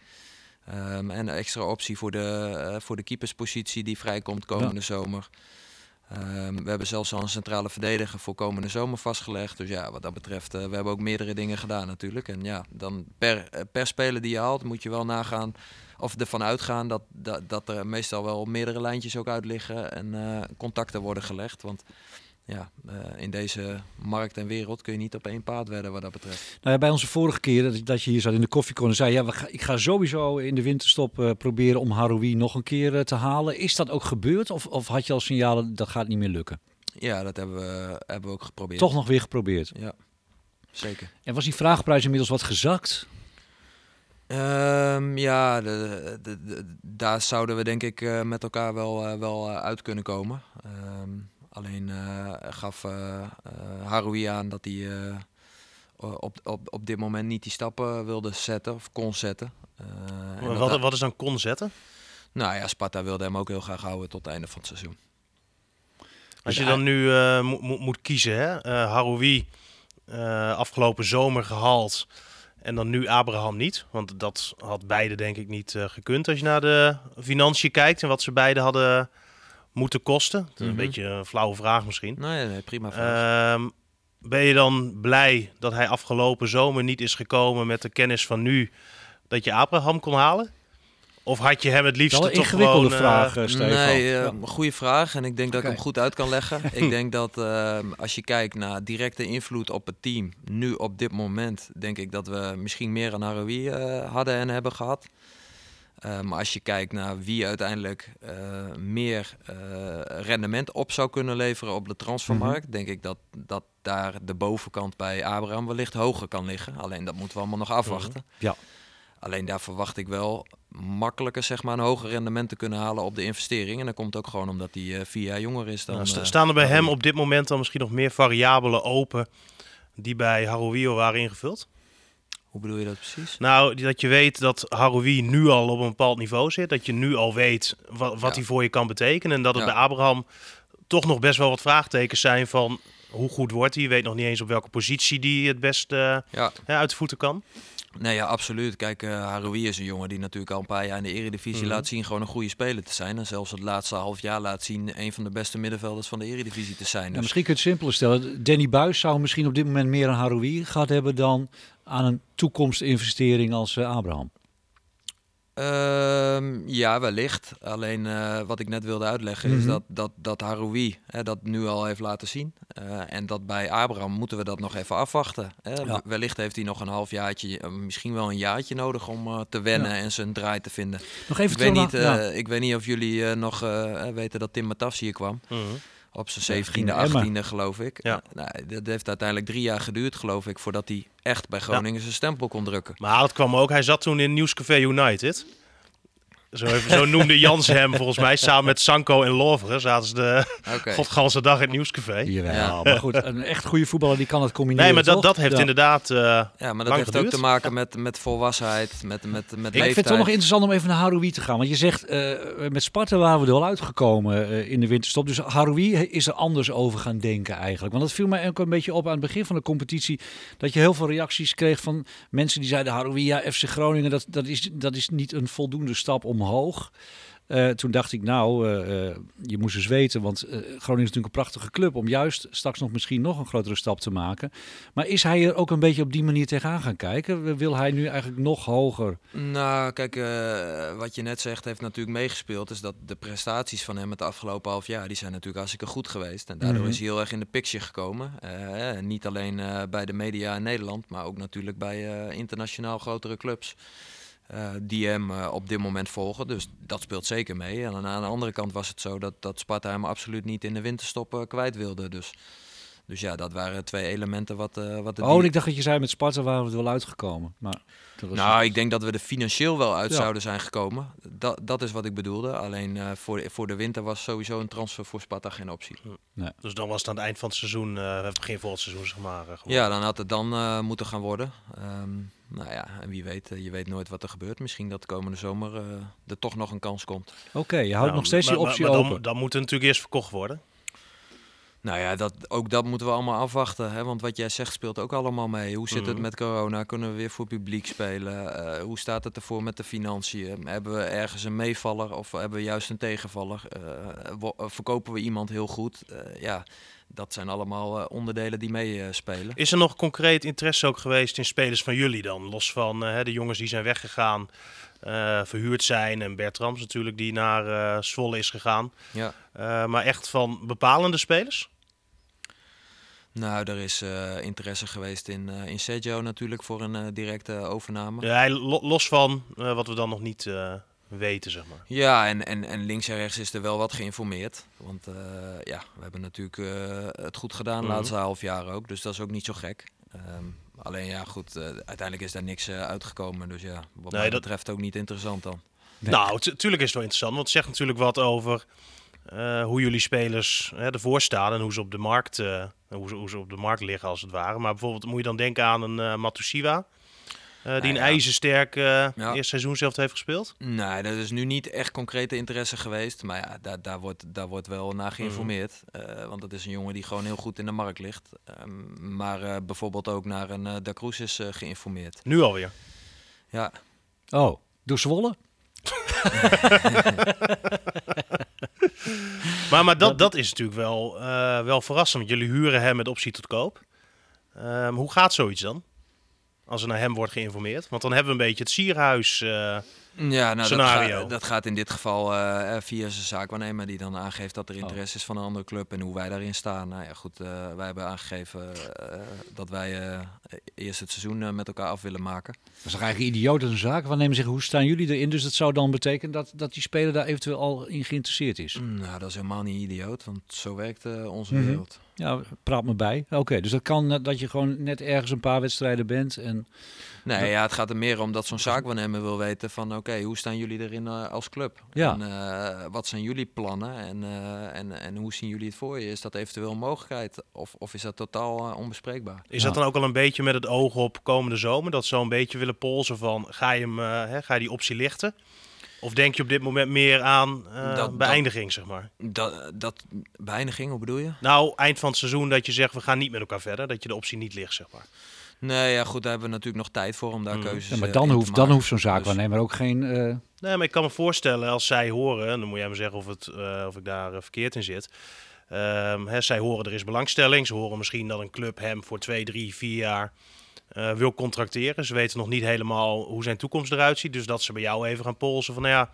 Um, en een extra optie voor de, voor de keeperspositie die vrijkomt komende ja. zomer. Um, we hebben zelfs al een centrale verdediger voor komende zomer vastgelegd. Dus ja, wat dat betreft, uh, we hebben ook meerdere dingen gedaan natuurlijk. En ja, dan per, per speler die je haalt, moet je wel nagaan of ervan uitgaan dat, dat, dat er meestal wel meerdere lijntjes ook uit liggen en contacten worden gelegd. Want ja, uh, in deze markt en wereld kun je niet op één paard wedden wat dat betreft. Nou ja, bij onze vorige keer dat, dat je hier zat in de koffiecorner zei, ja, we ga, ik ga sowieso in de winterstop uh, proberen om Haroui nog een keer uh, te halen. Is dat ook gebeurd of, of had je al signalen dat gaat niet meer lukken? Ja, dat hebben we, hebben we ook geprobeerd. Toch nog weer geprobeerd? Ja, zeker. En was die vraagprijs inmiddels wat gezakt? Um, ja, de, de, de, daar zouden we denk ik met elkaar wel, wel uit kunnen komen. Um, alleen gaf Haroui aan dat hij op, op, op dit moment niet die stappen wilde zetten of kon zetten. wat, wat is dan kon zetten? Nou ja, Sparta wilde hem ook heel graag houden tot het einde van het seizoen. Als je dan nu mo mo moet kiezen, hè? Haroui afgelopen zomer gehaald. En dan nu Abraham niet. Want dat had beide denk ik niet uh, gekund als je naar de financiën kijkt. En wat ze beide hadden moeten kosten. Dat is mm -hmm. een beetje een flauwe vraag misschien. Nee, nee prima vraag. Uh, ben je dan blij dat hij afgelopen zomer niet is gekomen met de kennis van nu dat je Abraham kon halen? Of had je hem het liefst toch ingewikkelde gewoon, vraag, uh, Stefan. Nee, uh, ja. goede vraag. En ik denk dat okay. ik hem goed uit kan leggen. <laughs> ik denk dat uh, als je kijkt naar directe invloed op het team, nu op dit moment, denk ik dat we misschien meer aan Haroui hadden en hebben gehad. Maar als je kijkt naar wie uiteindelijk meer rendement op zou kunnen leveren op de transfermarkt, mm -hmm. denk ik dat, dat daar de bovenkant bij Abraham wellicht hoger kan liggen. Alleen dat moeten we allemaal nog afwachten. -hmm. Ja. Alleen daar verwacht ik wel makkelijker zeg maar, een hoger rendement te kunnen halen op de investering. En dat komt ook gewoon omdat hij vier jaar jonger is dan... Nou, st staan er bij hem op dit moment dan misschien nog meer variabelen open die bij Haroui waren ingevuld? Hoe bedoel je dat precies? Nou, dat je weet dat Haroui nu al op een bepaald niveau zit. Dat je nu al weet wat, wat ja. hij voor je kan betekenen. En dat het ja. bij Abraham toch nog best wel wat vraagtekens zijn van... Hoe goed wordt hij? Je weet nog niet eens op welke positie die het best uh, ja. uit de voeten kan. Nee, ja, absoluut. Kijk, uh, Haroui is een jongen die natuurlijk al een paar jaar in de Eredivisie mm -hmm. laat zien gewoon een goede speler te zijn. En zelfs het laatste half jaar laat zien een van de beste middenvelders van de Eredivisie te zijn. Dus... Misschien kun je het simpeler stellen. Danny Buis zou misschien op dit moment meer aan Haroui gehad hebben dan aan een toekomstinvestering als uh, Abraham. Ehm, ja, wellicht. Alleen eh, wat ik net wilde uitleggen is Mhm. dat, dat, dat Haroui hè, dat nu al heeft laten zien. Eh, en dat bij Abraham moeten we dat nog even afwachten. Hè. Ja. Wellicht heeft hij nog een halfjaartje, eh, misschien wel een jaartje nodig om eh, te wennen Ja. en zijn draai te vinden. Nog even Ik weet, terug niet, eh, ja. ik weet niet of jullie eh, nog eh, weten dat Tim Matafs hier kwam. Mhm. Op zijn Ja, 17e, ging naar Emmen. 18e geloof ik. Ja. Eh, nou, dat heeft uiteindelijk drie jaar geduurd geloof ik voordat hij echt bij Groningen zijn stempel kon drukken. Maar dat kwam ook. Hij zat toen in Nieuwscafé United. Zo, even, zo noemde Jans hem volgens mij. Samen met Sanko en Loveren zaten ze de godganse dag in het Nieuwscafé. Jawel, Ja. maar goed, een echt goede voetballer die kan het combineren. Nee, maar dat, toch? dat heeft Ja. inderdaad... eh, Ja, maar dat Lang heeft ook te maken met, met volwassenheid, met, met, met Ja, leeftijd. ik vind het toch nog interessant om even naar Haroui te gaan. Want je zegt, eh, met Sparta waren we er al uitgekomen eh, in de winterstop. Dus Haroui is er anders over gaan denken eigenlijk. Want dat viel mij ook een beetje op aan het begin van de competitie. Dat je heel veel reacties kreeg van mensen die zeiden... Haroui, ja, FC Groningen, dat, dat, is, dat is niet een voldoende stap omhoog. Eh, toen dacht ik, nou, eh, eh, je moest eens weten, want Groningen is natuurlijk een prachtige club om juist straks nog misschien nog een grotere stap te maken. Maar is hij er ook een beetje op die manier tegenaan gaan kijken? Wil hij nu eigenlijk nog hoger? Nou, kijk, wat je net zegt heeft natuurlijk meegespeeld. Is dat de prestaties van hem het afgelopen half jaar, die zijn natuurlijk hartstikke goed geweest. En daardoor Mhm. is hij heel erg in de picture gekomen. Niet alleen bij de media in Nederland, maar ook natuurlijk bij internationaal grotere clubs. Eh, die hem eh, op dit moment volgen. Dus dat speelt zeker mee. En aan de andere kant was het zo dat, dat Sparta hem absoluut niet in de winterstop eh, kwijt wilde. Dus, dus ja, dat waren twee elementen wat, eh wat Oh, en ik dacht dat je zei met Sparta waren we er wel uitgekomen. Maar Nou, ik denk dat we er financieel wel uit Ja. zouden zijn gekomen. Dat, dat is wat ik bedoelde. Alleen eh, voor, voor de winter was sowieso een transfer voor Sparta geen optie. dus dan was het aan het eind van het seizoen, eh begin volgend seizoen, zeg maar. gewoon. Ja, dan had het dan eh, moeten gaan worden. Ehm, nou ja, en wie weet, eh, je weet nooit wat er gebeurt. Misschien dat de komende zomer eh, er toch nog een kans komt. Oké, je houdt Nou, nog steeds maar- die maar- optie maar open. Dan, dan moet het natuurlijk eerst verkocht worden. Nou ja, dat, ook dat moeten we allemaal afwachten. Hè? Want wat jij zegt speelt ook allemaal mee. Hoe zit het Mhm. met corona? Kunnen we weer voor publiek spelen? Eh, hoe staat het ervoor met de financiën? Hebben we ergens een meevaller of hebben we juist een tegenvaller? Eh, eh, verkopen we iemand heel goed? Ja, dat zijn allemaal onderdelen die meespelen. Is er nog concreet interesse ook geweest in spelers van jullie dan? Los van de jongens die zijn weggegaan, verhuurd zijn. En Bert Rams natuurlijk die naar Zwolle is gegaan. ja. Maar echt van bepalende spelers? Nou, er is eh, interesse geweest in, eh, in Sergio natuurlijk voor een eh, directe overname. Ja, los van wat we dan nog niet weten, zeg maar. Ja, en, en, en links en rechts is er wel wat geïnformeerd. Want ja, we hebben natuurlijk het goed gedaan de Mhm. laatste half jaar ook. Dus dat is ook niet zo gek. Ehm, alleen ja, goed, uiteindelijk is daar niks uitgekomen. Dus ja, wat Nee, mij dat- betreft ook niet interessant dan. Nee. Nou, tu- tuurlijk is het wel interessant. Want het zegt natuurlijk wat over eh, hoe jullie spelers hè, ervoor staan. En hoe ze, op de markt, eh, hoe, ze, hoe ze op de markt liggen, als het ware. Maar bijvoorbeeld moet je dan denken aan een eh Matusiwa. eh, die Nou een ja. ijzersterk Ja. eerste seizoen zelf heeft gespeeld. Nee, dat is nu niet echt concrete interesse geweest. Maar ja, daar, daar, wordt, daar wordt wel naar geïnformeerd. Eh, want het is een jongen die gewoon heel goed in de markt ligt. Ehm, maar eh, bijvoorbeeld ook naar een eh Da Cruz is eh, geïnformeerd. Nu alweer. Ja, Oh, door Zwolle? <laughs> Maar, maar dat, dat is natuurlijk wel, eh, wel verrassend. Want jullie huren hem met optie tot koop. Ehm, hoe gaat zoiets dan? Als er naar hem wordt geïnformeerd. Want dan hebben we een beetje het sierhuis. eh, Ja, nou, scenario. Dat, gaat, dat gaat in dit geval eh, eh, via zijn zaakwaarnemer die dan aangeeft dat er Oh. interesse is van een andere club en hoe wij daarin staan. Nou ja, goed, eh, wij hebben aangegeven eh, dat wij eh, eerst het seizoen met elkaar af willen maken. Dat is toch eigenlijk idioot als een zaak. We nemen zeggen, hoe staan jullie erin? Dus dat zou dan betekenen dat, dat die speler daar eventueel al in geïnteresseerd is. Nou, dat is helemaal niet idioot, want zo werkt eh, onze Mhm. wereld. Ja, praat me bij. Oké, dus dat kan dat je gewoon net ergens een paar wedstrijden bent. En, Nee, ja, het gaat er meer om dat zo'n zaakwaarnemer wil weten van oké, hoe staan jullie erin eh, als club? Ja. En eh, wat zijn jullie plannen en, eh, en, en hoe zien jullie het voor je? Is dat eventueel een mogelijkheid of, of is dat totaal onbespreekbaar? is Ja. dat dan ook al een beetje met het oog op komende zomer? Dat ze zo een beetje willen polsen van ga je, hem, hè, ga je die optie lichten? Of denk je op dit moment meer aan eh, Dat- beëindiging, zeg maar? Dat, dat beëindiging, hoe bedoel je? Nou, eind van het seizoen dat je zegt we gaan niet met elkaar verder. Dat je de optie niet ligt, zeg maar. Nee, ja, goed, daar hebben we natuurlijk nog tijd voor om daar Mm. keuzes ja, maar eh, dan in te hoeft, dan hoeft zo'n Dus- zaakwaarnemer ook geen... eh, Nee, maar ik kan me voorstellen als zij horen, en dan moet jij me zeggen of, het, eh, of ik daar verkeerd in zit. Ehm, hè, zij horen er is belangstelling. Ze horen misschien dat een club hem voor twee, drie, vier jaar eh, wil contracteren. Ze weten nog niet helemaal hoe zijn toekomst eruit ziet. Dus dat ze bij jou even gaan polsen van, nou ja,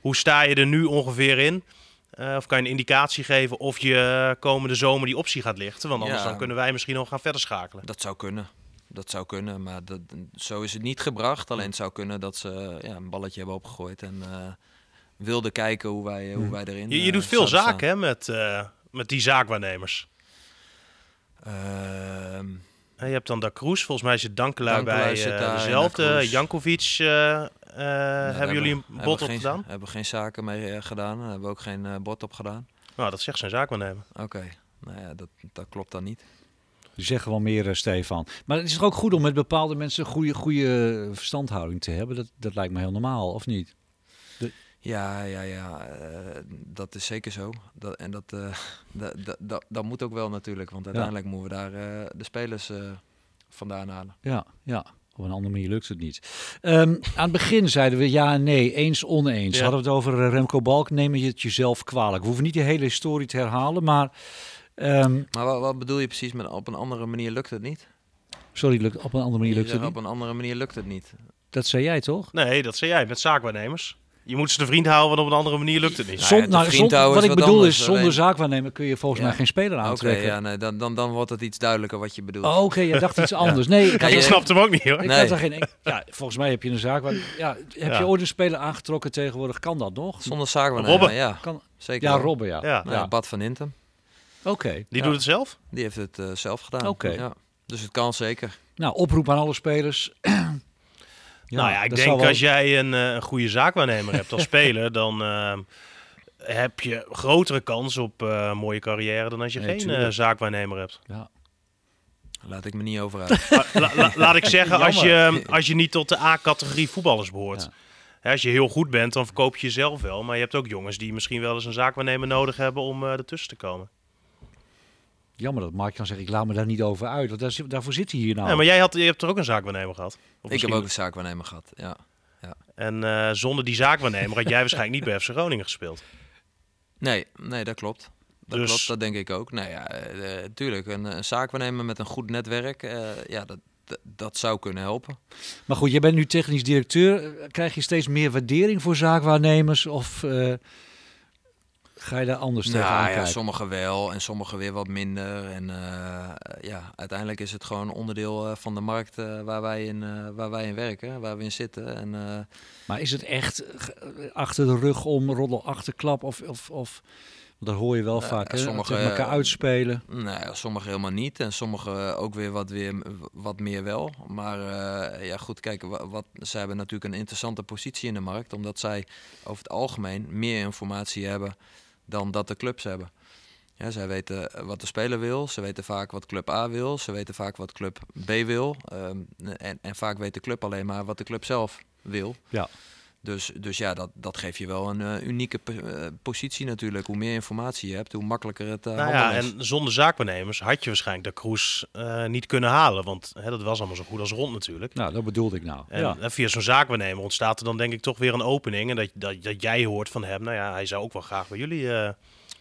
hoe sta je er nu ongeveer in? Eh, of kan je een indicatie geven of je komende zomer die optie gaat lichten? Want anders Ja. dan kunnen wij misschien nog gaan verder schakelen. Dat zou kunnen. Dat zou kunnen, maar dat, zo is het niet gebracht. Alleen het zou kunnen dat ze ja, een balletje hebben opgegooid en eh wilden kijken hoe wij, hoe wij erin Je, je doet veel zaken hè, met, met die zaakwaarnemers. Ehm, Je hebt dan Da Cruz, volgens mij is het Dankelui bij Da dezelfde. Jankovic, eh, eh, nou, hebben jullie een hebben we op geen, gedaan? Hebben we geen zaken mee gedaan. Daar hebben we ook geen bod op gedaan. Nou, dat zegt zijn zaakwaarnemer. Oké, nou ja, dat, dat klopt dan niet. Die zeggen wel meer, Stefan. Maar het is toch ook goed om met bepaalde mensen een goede, goede verstandhouding te hebben? Dat, dat lijkt me heel normaal, of niet? Ja, ja, ja, eh, dat is zeker zo. Dat, en dat, eh, <laughs> dat, dat, dat, moet ook wel natuurlijk, want uiteindelijk moeten we daar eh, de spelers eh, vandaan halen. Ja, ja. Op een andere manier lukt het niet. Ehm, aan het begin zeiden we ja en nee, eens oneens. Ja. Hadden we het over Remco Balk, neem je het jezelf kwalijk. We hoeven niet die hele historie te herhalen, maar... ehm, Maar wat, wat bedoel je precies met op een andere manier lukt het niet? sorry, lukt, op een andere manier lukt het zegt niet. op een andere manier lukt het niet. Dat zei jij toch? Nee, dat zei jij, met zaakwaarnemers. Je moet ze de vriend houden, want op een andere manier lukt het niet. Nou Zon- ja, de nou, zon- houden wat is ik wat bedoel anders, is, zonder alleen- zaakwaarnemer kun je volgens Ja. mij geen speler Oké, aantrekken. ja, nee, dan, dan, dan wordt het iets duidelijker wat je bedoelt. Oh, Oké, jij dacht iets <laughs> anders. Nee, ik, ik je- snap hem ook niet hoor. ik Nee. had er geen... ik- Ja, volgens mij heb je een zaak waar... Ja, heb Ja. je ooit een speler aangetrokken tegenwoordig? Kan dat nog? Zonder zaak Robben. ja. Kan, Zeker ja. Robben, ja. Ja. Nou, Ja. Bad van Intem, Oké. Die ja. doet het zelf? die heeft het eh, zelf gedaan. Oké. Ja. Dus het kan zeker. Nou, oproep aan alle spelers. <clears throat> nou ja, ik denk wel- als jij een, eh, een goede zaakwaarnemer hebt als <laughs> speler, dan eh, heb je grotere kans op eh, een mooie carrière dan als je Nee, geen eh, zaakwaarnemer hebt. Ja. Laat ik me niet over uit. <laughs> Maar la- la- laat ik zeggen, <laughs> als je, Jammer. als je niet tot de A-categorie voetballers behoort. Ja. Hè, als je heel goed bent, dan verkoop je jezelf wel. Maar je hebt ook jongens die misschien wel eens een zaakwaarnemer nodig hebben om eh ertussen te komen. Jammer dat Mark kan zeggen, ik laat me daar niet over uit. Want daar, zit- daarvoor zit hij hier nou. Ja, maar jij had, je hebt er ook een zaakwaarnemer gehad. Of ik heb ook een zaakwaarnemer gehad. Ja. En eh, zonder die zaakwaarnemer had jij <laughs> waarschijnlijk niet bij FC Groningen gespeeld. Nee, nee, dat klopt. Dat Dus- klopt, dat denk ik ook. Nou ja, eh, eh, tuurlijk, een, een zaakwaarnemer met een goed netwerk, eh, ja, dat, dat, zou kunnen helpen. Maar goed, je bent nu technisch directeur. Krijg je steeds meer waardering voor zaakwaarnemers? Of eh, ga je daar anders tegenaan Nou ja, kijken? sommigen wel en sommigen weer wat minder. En eh, ja, uiteindelijk is het gewoon onderdeel eh, van de markt eh, waar, wij in, waar wij in werken, waar we in zitten. En, Maar is het echt achter de rug om, roddel achterklap? Of, of, of dat hoor je wel vaak, hè? sommige, Tegen elkaar uitspelen. Nou ja, sommige helemaal niet en sommige ook weer wat, weer, wat meer wel. Maar ja, goed, kijk, wa- wat, zij hebben natuurlijk een interessante positie in de markt, omdat zij over het algemeen meer informatie hebben dan dat de clubs hebben. Ja, zij weten wat de speler wil, ze weten vaak wat club A wil, ze weten vaak wat club B wil. ehm, en, en vaak weet de club alleen maar wat de club zelf wil. Ja. Dus, dus ja, dat, dat geeft je wel een eh, unieke eh, positie natuurlijk. Hoe meer informatie je hebt, hoe makkelijker het uh, Nou ja, en zonder zaakwaarnemers had je waarschijnlijk de Kroes eh, niet kunnen halen. Want hè, dat was allemaal zo goed als rond natuurlijk. Nou, dat bedoelde ik nou. En ja. via zo'n zaakwaarnemer ontstaat er dan denk ik toch weer een opening. En dat, dat, dat jij hoort van hem, nou ja, hij zou ook wel graag bij jullie...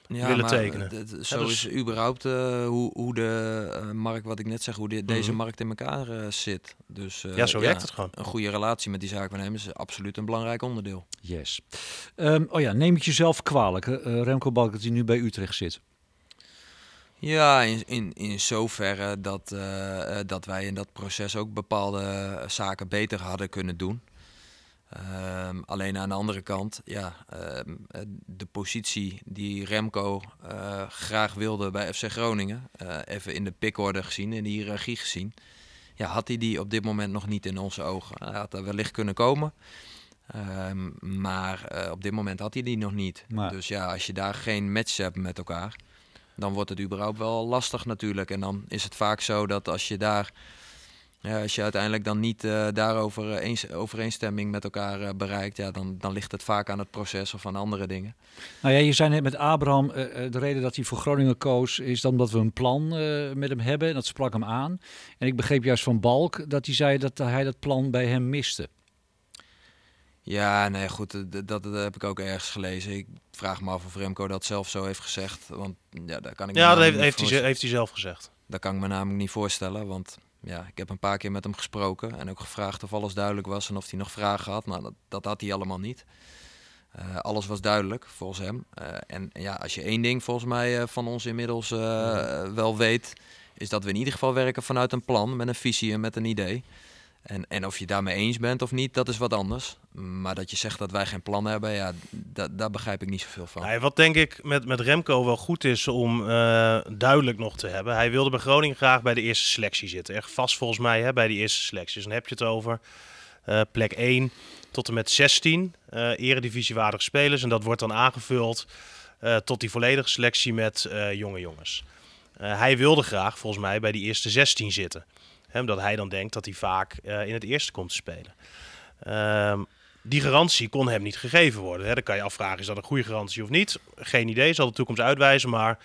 eh, willen maar, tekenen. eh, zo dus- is überhaupt eh, hoe, hoe de eh, markt, wat ik net zeg, hoe de, deze Mhm. markt in elkaar zit. Dus eh, ja, zo werkt het gewoon. Een goede relatie met die zaakwaarnemers is absoluut een belangrijk onderdeel. Yes. Ehm, oh ja, neem het jezelf kwalijk. Eh, Remco Balk dat hij nu bij Utrecht zit. Ja, in, in, in zoverre dat, dat wij in dat proces ook bepaalde zaken beter hadden kunnen doen. Ehm, alleen aan de andere kant, ja, ehm, eh, de positie die Remco eh, graag wilde bij FC Groningen, eh, even in de pikorde gezien, in de hiërarchie gezien, ja, had hij die op dit moment nog niet in onze ogen. Hij had er wellicht kunnen komen, ehm, maar op dit moment had hij die nog niet. Maar- Dus ja, als je daar geen match hebt met elkaar, dan wordt het überhaupt wel lastig natuurlijk. En dan is het vaak zo dat als je daar, ja, als je uiteindelijk dan niet eh, daarover eh, eens, overeenstemming met elkaar eh, bereikt, ja, dan, dan ligt het vaak aan het proces of aan andere dingen. Nou ja, je zei net met Abraham, de reden dat hij voor Groningen koos is dan dat we een plan eh, met hem hebben. En dat sprak hem aan. En ik begreep juist van Balk dat hij zei dat hij dat plan bij hem miste. Ja, nee, goed, eh, d- dat, dat heb ik ook ergens gelezen. Ik vraag me af of Remco dat zelf zo heeft gezegd, want ja, daar kan ik me Ja, dat heeft, hij, heeft hij zelf gezegd. Dat kan ik me namelijk niet voorstellen, want ja, ik heb een paar keer met hem gesproken en ook gevraagd of alles duidelijk was en of hij nog vragen had. Nou, dat, dat had hij allemaal niet. Uh, alles was duidelijk volgens hem. Uh, en ja, als je één ding volgens mij uh, van ons inmiddels wel weet, is dat we in ieder geval werken vanuit een plan, met een visie en met een idee. En, en of je daarmee eens bent of niet, dat is wat anders. Maar dat je zegt dat wij geen plan hebben, ja, daar begrijp ik niet zoveel van. Wat denk ik met, met Remco wel goed is om uh, duidelijk nog te hebben. Hij wilde bij Groningen graag bij de eerste selectie zitten. Echt vast volgens mij hè, bij die eerste selectie. Dus dan heb je het over uh, plek 1 tot en met 16 uh, eredivisiewaardige spelers. En dat wordt dan aangevuld tot die volledige selectie met jonge jongens. hij wilde graag volgens mij bij die eerste 16 zitten. Hè, omdat hij dan denkt dat hij vaak in het eerste komt te spelen. Um, die garantie kon hem niet gegeven worden. Hè. Dan kan je afvragen, is dat een goede garantie of niet? Geen idee, zal de toekomst uitwijzen, maar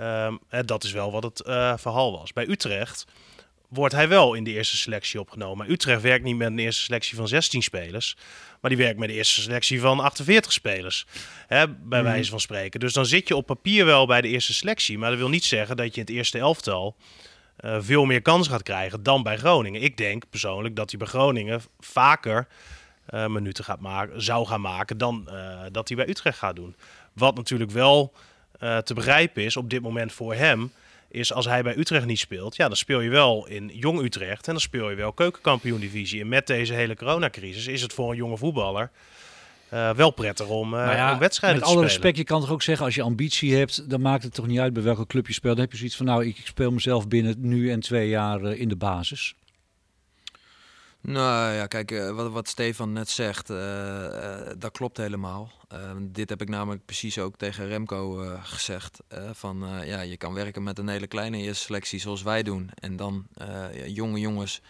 uh, dat is wel wat het uh, verhaal was. Bij Utrecht wordt hij wel in de eerste selectie opgenomen. Maar Utrecht werkt niet met een eerste selectie van 16 spelers, maar die werkt met de eerste selectie van 48 spelers, hè, bij mhm. wijze van spreken. Dus dan zit je op papier wel bij de eerste selectie, maar dat wil niet zeggen dat je in het eerste elftal uh, veel meer kans gaat krijgen dan bij Groningen. Ik denk persoonlijk dat hij bij Groningen vaker uh, minuten gaat maken, zou gaan maken dan uh, dat hij bij Utrecht gaat doen. Wat natuurlijk wel te begrijpen is op dit moment voor hem, is als hij bij Utrecht niet speelt, ja, dan speel je wel in Jong Utrecht en dan speel je wel keukenkampioen divisie. En met deze hele coronacrisis is het voor een jonge voetballer uh, wel prettig om, uh, ja, om wedstrijden te spelen. Met alle respect, je kan toch ook zeggen, als je ambitie hebt, dan maakt het toch niet uit bij welke club je speelt. Dan heb je zoiets van, nou, ik speel mezelf binnen nu en twee jaar uh, in de basis. Nou ja, kijk, wat, wat Stefan net zegt, uh, uh, dat klopt helemaal. Dit heb ik namelijk precies ook tegen Remco gezegd. van ja, je kan werken met een hele kleine eerste selectie zoals wij doen. En dan jonge jongens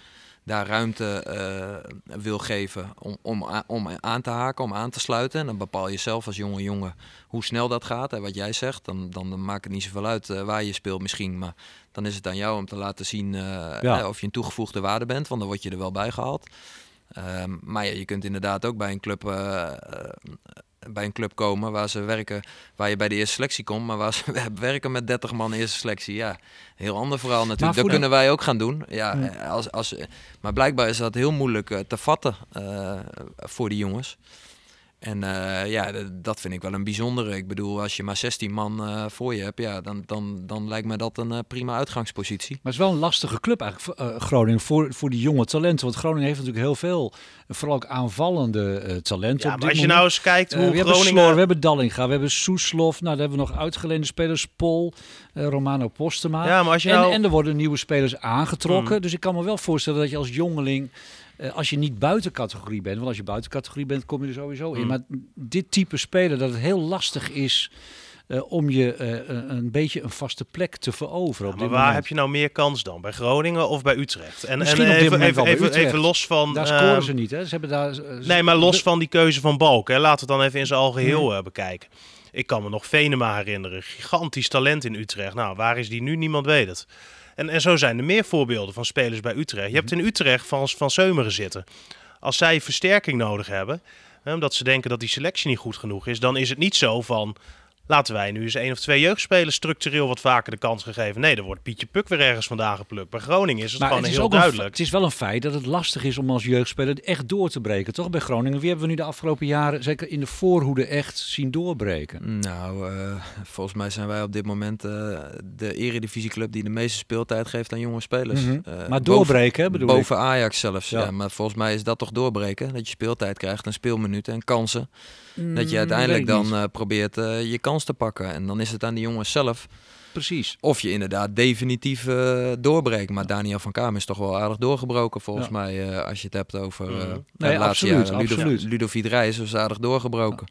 daar ruimte uh, wil geven om, om, om aan te haken, om aan te sluiten. En dan bepaal je zelf als jonge jongen hoe snel dat gaat. En wat jij zegt, dan, dan maakt het niet zoveel uit uh, waar je speelt misschien. Maar dan is het aan jou om te laten zien uh, ja. of je een toegevoegde waarde bent. Want dan word je er wel bij gehaald. Um, maar ja, je kunt inderdaad ook bij een club bij een club komen waar ze werken, waar je bij de eerste selectie komt, maar waar ze <laughs> werken met 30 man eerste selectie. Ja, heel ander verhaal natuurlijk. Dat kunnen wij ook gaan doen. Ja, Als, als, maar blijkbaar is dat heel moeilijk uh, te vatten uh, voor die jongens. En uh, ja, dat vind ik wel een bijzondere. Ik bedoel, als je maar 16 man uh, voor je hebt, ja, dan, dan, dan lijkt me dat een uh, prima uitgangspositie. Maar het is wel een lastige club eigenlijk, Groningen, voor, voor die jonge talenten. Want Groningen heeft natuurlijk heel veel, vooral ook aanvallende talenten. Ja, op maar dit als je nou eens kijkt hoe we Groningen... Hebben Slor, we hebben Dallinga, we hebben Soeslof. Nou, daar hebben we nog uitgeleende spelers. Pol, Romano Postema. Ja, maar als je en, nou... en er worden nieuwe spelers aangetrokken. Mm. Dus ik kan me wel voorstellen dat je als jongeling... Uh, als je niet buiten categorie bent, want als je buiten categorie bent, kom je er sowieso in. Mm. Maar dit type speler, dat het heel lastig is uh, om je uh, een beetje een vaste plek te veroveren. Ja, maar waar moment. heb je nou meer kans dan? Bij Groningen of bij Utrecht? En, en even, even, even, even, los van. Daar scoren ze niet, hè? Ze hebben daar. Ze, nee, maar los van die keuze van Balk, hè? laten we het dan even in zijn algeheel mm. bekijken. Ik kan me nog Venema herinneren. Gigantisch talent in Utrecht. Nou, waar is die nu? Niemand weet het. En, en zo zijn er meer voorbeelden van spelers bij Utrecht. Je hebt in Utrecht van, van Seumeren zitten. Als zij versterking nodig hebben, hè, omdat ze denken dat die selectie niet goed genoeg is, dan is het niet zo van laten wij nu eens één of twee jeugdspelers structureel wat vaker de kans gegeven. Nee, er wordt Pietje Puk weer ergens vandaan geplukt. Bij Groningen is het maar gewoon het is heel duidelijk. Een, het is wel een feit dat het lastig is om als jeugdspeler echt door te breken. Toch bij Groningen? Wie hebben we nu de afgelopen jaren, zeker in de voorhoede, echt zien doorbreken? Nou, uh, volgens mij zijn wij op dit moment uh, de eredivisieclub die de meeste speeltijd geeft aan jonge spelers. Mm -hmm. uh, maar doorbreken, boven, bedoel Boven Ajax zelfs, ja. ja. Maar volgens mij is dat toch doorbreken. Dat je speeltijd krijgt en speelminuten en kansen. Mm, dat je uiteindelijk dan probeert je kans te pakken. En dan is het aan de jongens zelf. Precies. Of je inderdaad definitief uh, doorbreekt. Maar Daniel van Kamer is toch wel aardig doorgebroken volgens ja. mij. Uh, als je het hebt over uh, mm. nee, absoluut, jaren. absoluut. Ludovic Reis was aardig doorgebroken.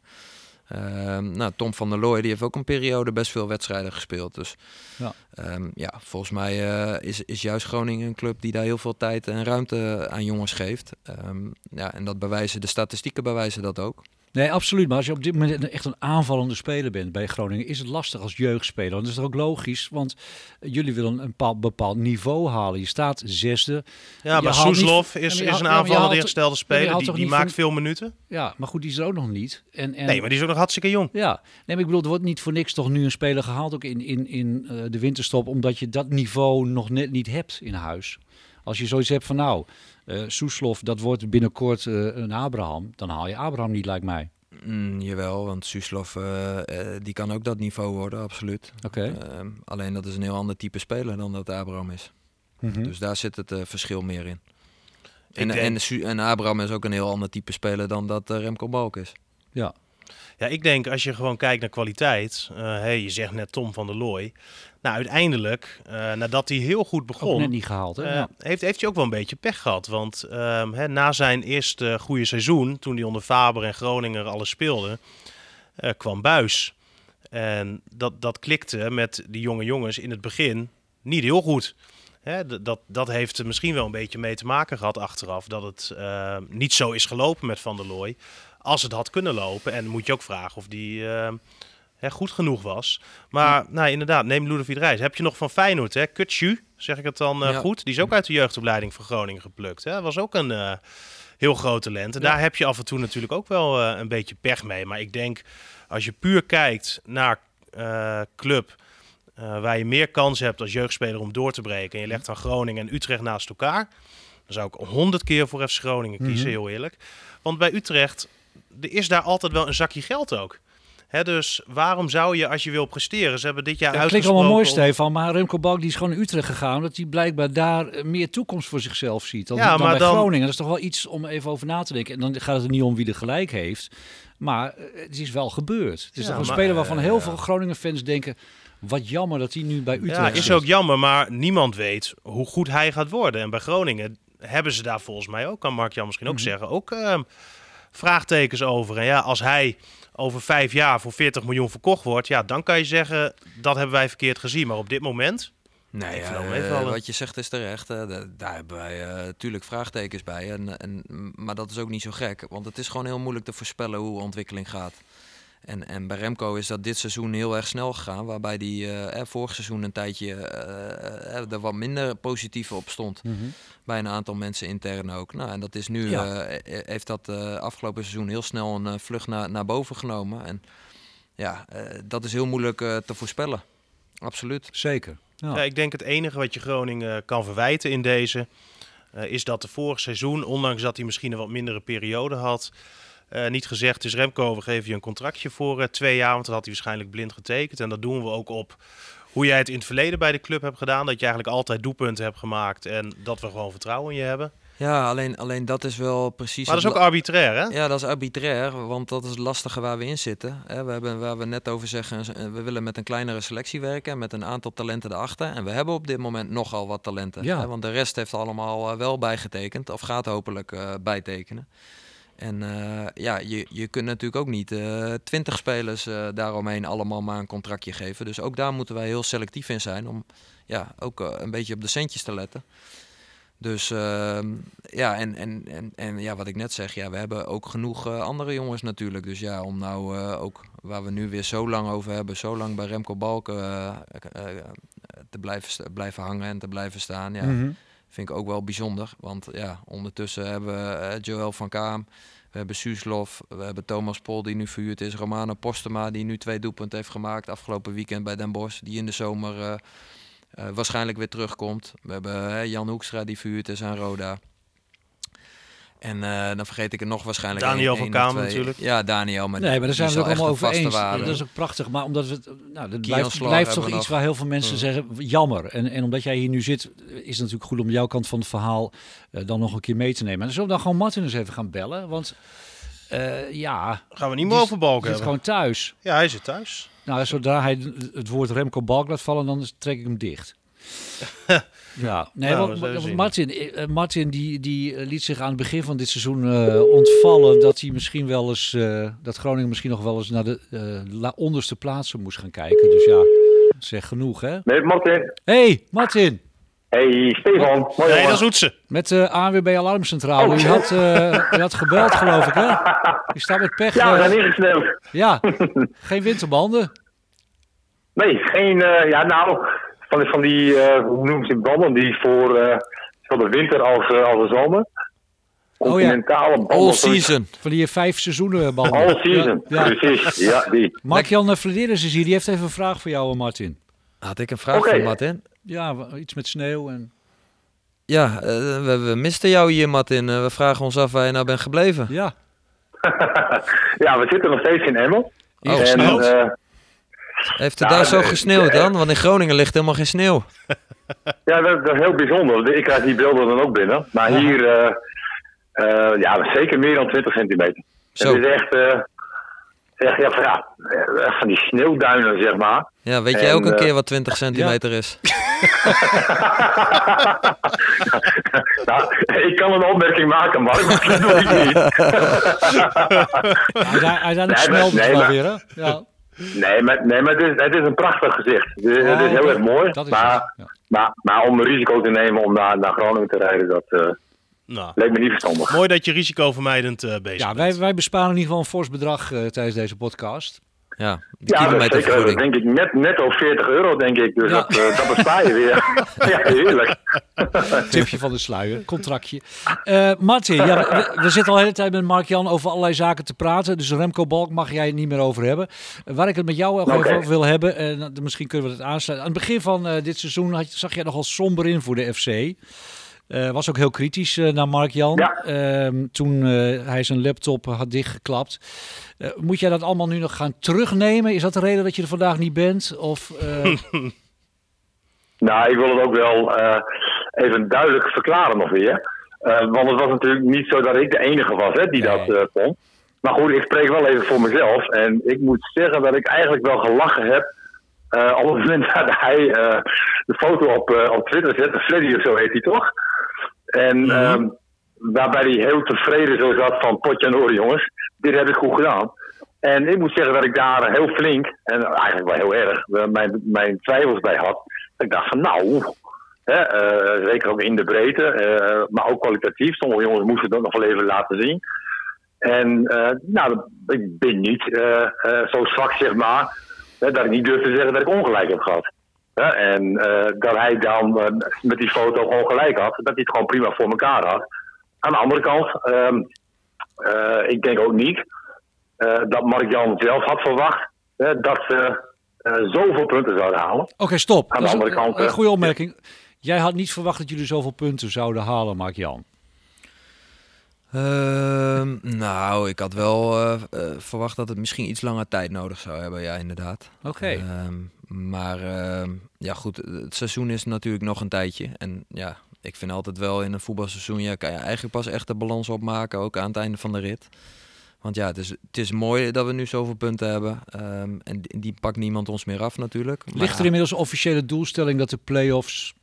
Ja. nou, Tom van der Looy die heeft ook een periode best veel wedstrijden gespeeld. Dus ja, um, ja volgens mij is, is juist Groningen een club die daar heel veel tijd en ruimte aan jongens geeft. Um, ja, en dat bewijzen de statistieken bewijzen dat ook. Nee, absoluut. Maar als je op dit moment echt een aanvallende speler bent bij Groningen, is het lastig als jeugdspeler. Want dat is ook logisch, want jullie willen een bepaald, bepaald niveau halen. Je staat zesde. Ja, maar Soeslof is, is een aanvallende ingestelde speler. Die, die maakt veel minuten. Ja, maar goed, die is er ook nog niet. En, en, nee, maar die is ook nog hartstikke jong. Ja, nee, maar ik bedoel, er wordt niet voor niks toch nu een speler gehaald, ook in, in, in uh, de winterstop, omdat je dat niveau nog net niet hebt in huis. Als je zoiets hebt van nou, eh Soeslof, dat wordt binnenkort eh, een Abraham, dan haal je Abraham niet, lijkt mij. Mm, jawel, want Suslov eh, eh, die kan ook dat niveau worden, absoluut. Oké. Ehm, alleen dat is een heel ander type speler dan dat Abraham is. Mhm. Dus daar zit het verschil meer in. Ik En, denk- en, en Abraham is ook een heel ander type speler dan dat Remco Balk is. Ja. Ja, ik denk als je gewoon kijkt naar kwaliteit. eh hey, je zegt net Tom van der Looy. Nou, uiteindelijk, eh, nadat hij heel goed Ook begon, net niet gehaald, hè? eh, ja. heeft, heeft hij ook wel een beetje pech gehad. Want ehm, hè, na zijn eerste goede seizoen, toen hij onder Faber en Groninger alles speelde, eh, kwam Buis. En dat, dat klikte met die jonge jongens in het begin niet heel goed. Hè, dat, dat heeft er misschien wel een beetje mee te maken gehad achteraf. Dat het eh, niet zo is gelopen met Van der Looy. Als het had kunnen lopen. En moet je ook vragen of die eh, hè, goed genoeg was. Maar nou, inderdaad, neem Ludovic Reis. Heb je nog van Feyenoord, hè? Kutsu, zeg ik het dan eh, Ja. goed? Die is ook uit de jeugdopleiding van Groningen geplukt. Hè? Was ook een eh, heel groot talent. En daar heb je af en toe natuurlijk ook wel eh, een beetje pech mee. Maar ik denk, als je puur kijkt naar club... waar je meer kans hebt als jeugdspeler om door te breken... en je legt dan Groningen en Utrecht naast elkaar... dan zou ik honderd keer voor FC Groningen kiezen, Mhm. heel eerlijk. Want bij Utrecht, er is daar altijd wel een zakje geld ook. Dus waarom zou je, als je wil presteren... ze hebben dit jaar Dat klinkt allemaal uitgesproken mooi, Stefan, maar Remco Balk die is gewoon naar Utrecht gegaan, omdat hij blijkbaar daar eh, meer toekomst voor zichzelf ziet dan, Ja, dan maar bij dan- Groningen. Dat is toch wel iets om even over na te denken. En dan gaat het er niet om wie er gelijk heeft, maar eh, het is wel gebeurd. Het is Ja, toch een maar, speler waarvan eh, heel ja. veel Groningen-fans denken, wat jammer dat hij nu bij Utrecht Ja, is zit. ook jammer, maar niemand weet hoe goed hij gaat worden. En bij Groningen hebben ze daar volgens mij ook, kan Mark-Jan misschien ook Mhm. zeggen, ook ehm, vraagtekens over. En ja, als hij over vijf jaar voor 40 miljoen verkocht wordt, ja, dan kan je zeggen, dat hebben wij verkeerd gezien. Maar op dit moment, Nee, ja, eh, wat je zegt is terecht. eh, da- daar hebben wij natuurlijk vraagtekens bij. En, en, maar dat is ook niet zo gek. Want het is gewoon heel moeilijk te voorspellen hoe ontwikkeling gaat. En, en bij Remco is dat dit seizoen heel erg snel gegaan. Waarbij die eh, eh, vorig seizoen een tijdje eh, eh, er wat minder positief op stond. Mhm. Bij een aantal mensen intern ook. Nou, en dat is nu, Ja. eh, eh, heeft dat eh, afgelopen seizoen heel snel een vlucht naar, naar boven genomen. En ja, eh, dat is heel moeilijk eh, te voorspellen. Absoluut. Zeker. Ja. ja, ik denk het enige wat je Groningen kan verwijten in deze, eh, is dat de vorig seizoen, ondanks dat hij misschien een wat mindere periode had, eh, niet gezegd is Remco, we geven je een contractje voor eh, twee jaar, want dat had hij waarschijnlijk blind getekend. En dat doen we ook op hoe jij het in het verleden bij de club hebt gedaan. Dat je eigenlijk altijd doelpunten hebt gemaakt en dat we gewoon vertrouwen in je hebben. Ja, alleen, alleen dat is wel precies. Maar dat is ook arbitrair, hè? Ja, dat is arbitrair, want dat is het lastige waar we in zitten. Hè, we hebben, waar we net over zeggen, eh, we willen met een kleinere selectie werken, met een aantal talenten erachter. En we hebben op dit moment nogal wat talenten. Ja. Hè, want de rest heeft allemaal wel bijgetekend, of gaat hopelijk eh, bijtekenen. En eh, ja, je, je kunt natuurlijk ook niet twintig spelers eh, daaromheen allemaal maar een contractje geven. Dus ook daar moeten wij heel selectief in zijn om ja, ook eh, een beetje op de centjes te letten. Dus ehm, ja, en, en, en, en ja, wat ik net zeg, ja, we hebben ook genoeg eh, andere jongens natuurlijk. Dus ja, om nou eh, ook waar we nu weer zo lang over hebben, zo lang bij Remco Balken eh, eh, eh, te blijven, blijven hangen en te blijven staan. Ja, Mhm. Vind ik ook wel bijzonder. Want ja, ondertussen hebben we eh, Joël van Kaam, we hebben Suslov, we hebben Thomas Pol die nu verhuurd is, Romano Postema die nu twee doelpunten heeft gemaakt afgelopen weekend bij Den Bosch, die in de zomer eh, eh, waarschijnlijk weer terugkomt. We hebben Jan Hoekstra die verhuurd is aan Roda. En eh, dan vergeet ik er nog waarschijnlijk Daniel één- van Kamer natuurlijk. Ja, Daniel. Maar Nee, maar daar zijn we het ook allemaal een over eens. waarde. Dat is ook prachtig, maar omdat we het, nou, dat blijft, toch iets nog. waar heel veel mensen Mm. zeggen, jammer. En, en omdat jij hier nu zit, is het natuurlijk goed om jouw kant van het verhaal eh, dan nog een keer mee te nemen. En dan zullen we dan gewoon Martin eens even gaan bellen, want eh, ja, Gaan we niet meer over Balk die zit gewoon thuis. Ja, hij zit thuis. Nou, zodra hij het woord Remco Balk laat vallen, dan trek ik hem dicht. <laughs> ja, nee, Nou, want. Martin, eh, Martin die, die eh, liet zich aan het begin van dit seizoen eh, ontvallen dat hij misschien wel eens, eh, dat Groningen misschien nog wel eens naar de eh, la- onderste plaatsen moest gaan kijken. Dus ja, zeg genoeg, hè? Nee, Martin. Hey, Martin, Hey, Stefan. Nee, dat is Oetsen. met de ANWB Alarmcentrale. Oh. U had, eh, u had gebeld, geloof ik, hè? Je staat met pech. Ja, we eh, zijn ingesneeuwd. ja, geen winterbanden. Nee, geen, eh, ja nou, van, van die, eh, hoe noemen ze die banden, die voor eh, zowel de winter als, eh, als de zomer. Oh ja. Continentale banden. All season. Van die vijf seizoenen banden. All season, Ja, ja. precies. Ja, die. Mark-Jan Flederis is hier, die heeft even een vraag voor jou, Martin. Had ik een vraag Oké. voor Martin. Ja, iets met sneeuw en... Ja, we, we misten jou hier, Martin. We vragen ons af waar je nou bent gebleven. Ja. <laughs> ja, we zitten nog steeds in Emmel. Oh, en? Heeft het Ja, daar zo gesneeuwd dan? Want in Groningen ligt helemaal geen sneeuw. ja, dat, dat is heel bijzonder. Ik krijg die beelden dan ook binnen. Maar Ja. hier, eh, eh, ja, zeker meer dan 20 centimeter. Zo. Het is echt, eh, echt, ja, van, ja, echt van die sneeuwduinen, zeg maar. Ja, weet jij En, ook een keer wat 20 centimeter is? <laughs> nou, ik kan een opmerking maken, Mark, maar dat doe ik niet. <laughs> Uiteindelijk Nee, smelt het nee, weer, hè? Ja. Nee, maar, nee, maar het, is, het is een prachtig gezicht. Het is, het is heel erg mooi. Dat is maar, het, ja. maar, maar om een risico te nemen om naar, naar Groningen te rijden, dat eh, Nou, leek me niet verstandig. mooi dat je risicovermijdend eh bezig Ja, bent. wij, wij besparen in ieder geval een fors bedrag eh, tijdens deze podcast. Ja, de Ja, dat zeker. Denk ik net, netto 40 euro, denk ik. Dus Ja. dat, eh, dat bespaar je weer. <laughs> ja, heerlijk. Tipje van de sluier, contractje. Eh Martin, ja, we, we zitten al de hele tijd met Mark-Jan over allerlei zaken te praten. Dus Remco Balk mag jij het niet meer over hebben. Eh, waar ik het met jou even over wil hebben, en misschien kunnen we het aansluiten. Aan het begin van eh, dit seizoen had, zag jij nogal somber in voor de FC. Eh, was ook heel kritisch eh, naar Mark-Jan. Ja. Ehm, toen eh, hij zijn laptop had dichtgeklapt. Moet jij dat allemaal nu nog gaan terugnemen? Is dat de reden dat je er vandaag niet bent? Of, <laughs> Nou, ik wil het ook wel even duidelijk verklaren nog weer. Want het was natuurlijk niet zo dat ik de enige was hè, die Nee. dat vond. Maar goed, ik spreek wel even voor mezelf. En ik moet zeggen dat ik eigenlijk wel gelachen heb. eh, op het moment dat hij de foto op, op Twitter zette. Freddy of zo heet hij toch? En ehm, waarbij hij heel tevreden zo zat van potje en oor jongens. Dit heb ik goed gedaan. En ik moet zeggen dat ik daar heel flink, en eigenlijk wel heel erg, mijn, mijn twijfels bij had. Ik dacht van nou, hè, eh, zeker ook in de breedte, eh, maar ook kwalitatief. Sommige jongens moesten dat nog wel even laten zien. En eh, nou, ik ben niet zo zwak, zeg maar, hè, dat ik niet durf te zeggen dat ik ongelijk heb gehad. En eh, dat hij dan eh, met die foto gewoon gelijk had, dat hij het gewoon prima voor elkaar had. Aan de andere kant, ehm, eh, ik denk ook niet eh, dat Mark-Jan zelf had verwacht hè, dat ze eh, zoveel punten zouden halen. Oké, stop. Aan de Dat is andere een- kant, Een goede opmerking. Jij had niet verwacht dat jullie zoveel punten zouden halen, Mark-Jan. Ehm, nou, ik had wel verwacht dat het misschien iets langer tijd nodig zou hebben. Ja, inderdaad. Oké. Ehm, maar ehm, ja, goed, het seizoen is natuurlijk nog een tijdje. En ja, ik vind altijd wel in een voetbalseizoen, ja, kan je eigenlijk pas echt de balans opmaken, ook aan het einde van de rit. Want ja, het is, het is mooi dat we nu zoveel punten hebben. Ehm, en die, die pakt niemand ons meer af natuurlijk. Maar Ligt er ja, inmiddels een officiële doelstelling dat de play-offs